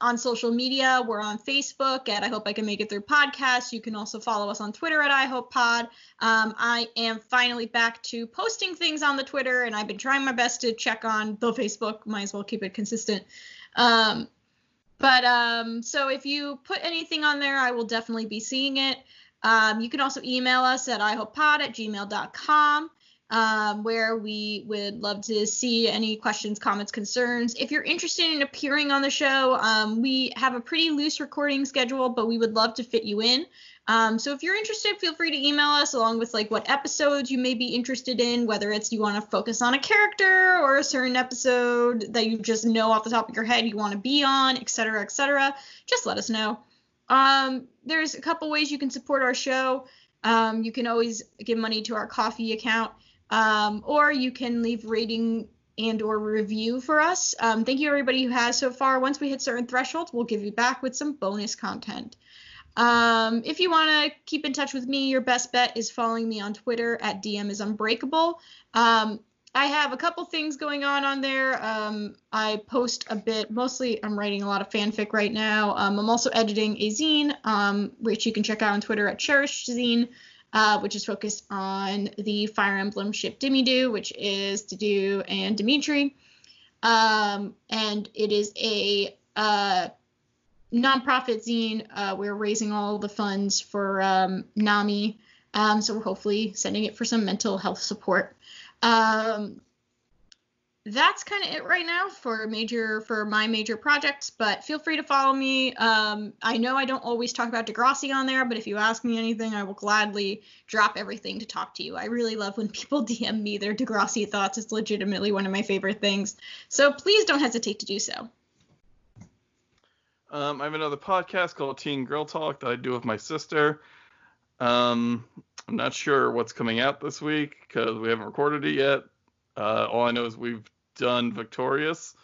on social media. We're on Facebook at I Hope I Can Make It Through Podcast. You can also follow us on Twitter at I Hope Pod. Um, I am finally back to posting things on the Twitter, and I've been trying my best to check on the Facebook. Might as well keep it consistent. Um, but um, so if you put anything on there, I will definitely be seeing it. Um, you can also email us at ihopepod at gmail.com um, where we would love to see any questions, comments, concerns. If you're interested in appearing on the show, um, we have a pretty loose recording schedule, but we would love to fit you in. Um, so if you're interested, feel free to email us along with like what episodes you may be interested in, whether it's you want to focus on a character or a certain episode that you just know off the top of your head you want to be on, etc., etc. Just let us know. Um, there's a couple ways you can support our show. Um, you can always give money to our Ko-fi account um, or you can leave rating and or review for us. Um, thank you everybody who has so far. Once we hit certain thresholds, we'll give you back with some bonus content. Um, if you want to keep in touch with me, your best bet is following me on Twitter at DM is unbreakable. Um, I have a couple things going on on there. Um, I post a bit. Mostly, I'm writing a lot of fanfic right now. Um, I'm also editing a zine, um, which you can check out on Twitter at Cherish Zine uh, which is focused on the Fire Emblem ship Dimidoo, which is Dedue and Dimitri. Um, and it is a uh, nonprofit zine. Uh, we're raising all the funds for um, NAMI, um, so we're hopefully sending it for some mental health support. Um, that's kind of it right now for major for my major projects but feel free to follow me. Um, i know i don't always talk about degrassi on there but if you ask me anything i will gladly drop everything to talk to you. I really love when *laughs* people dm me their degrassi thoughts. It's legitimately one of my favorite things. So please don't hesitate to do so. Um, i have another podcast called teen girl talk that i do with my sister. Um, i'm not sure what's coming out this week because we haven't recorded it yet. Uh, all I know is we've done Victorious.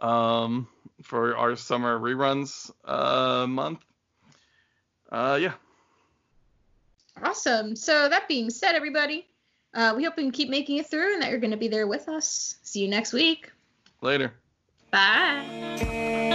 um, for our summer reruns uh, month. Uh, yeah. Awesome. So that being said, everybody, uh, we hope we can keep making it through and that you're going to be there with us. See you next week. Later. Bye.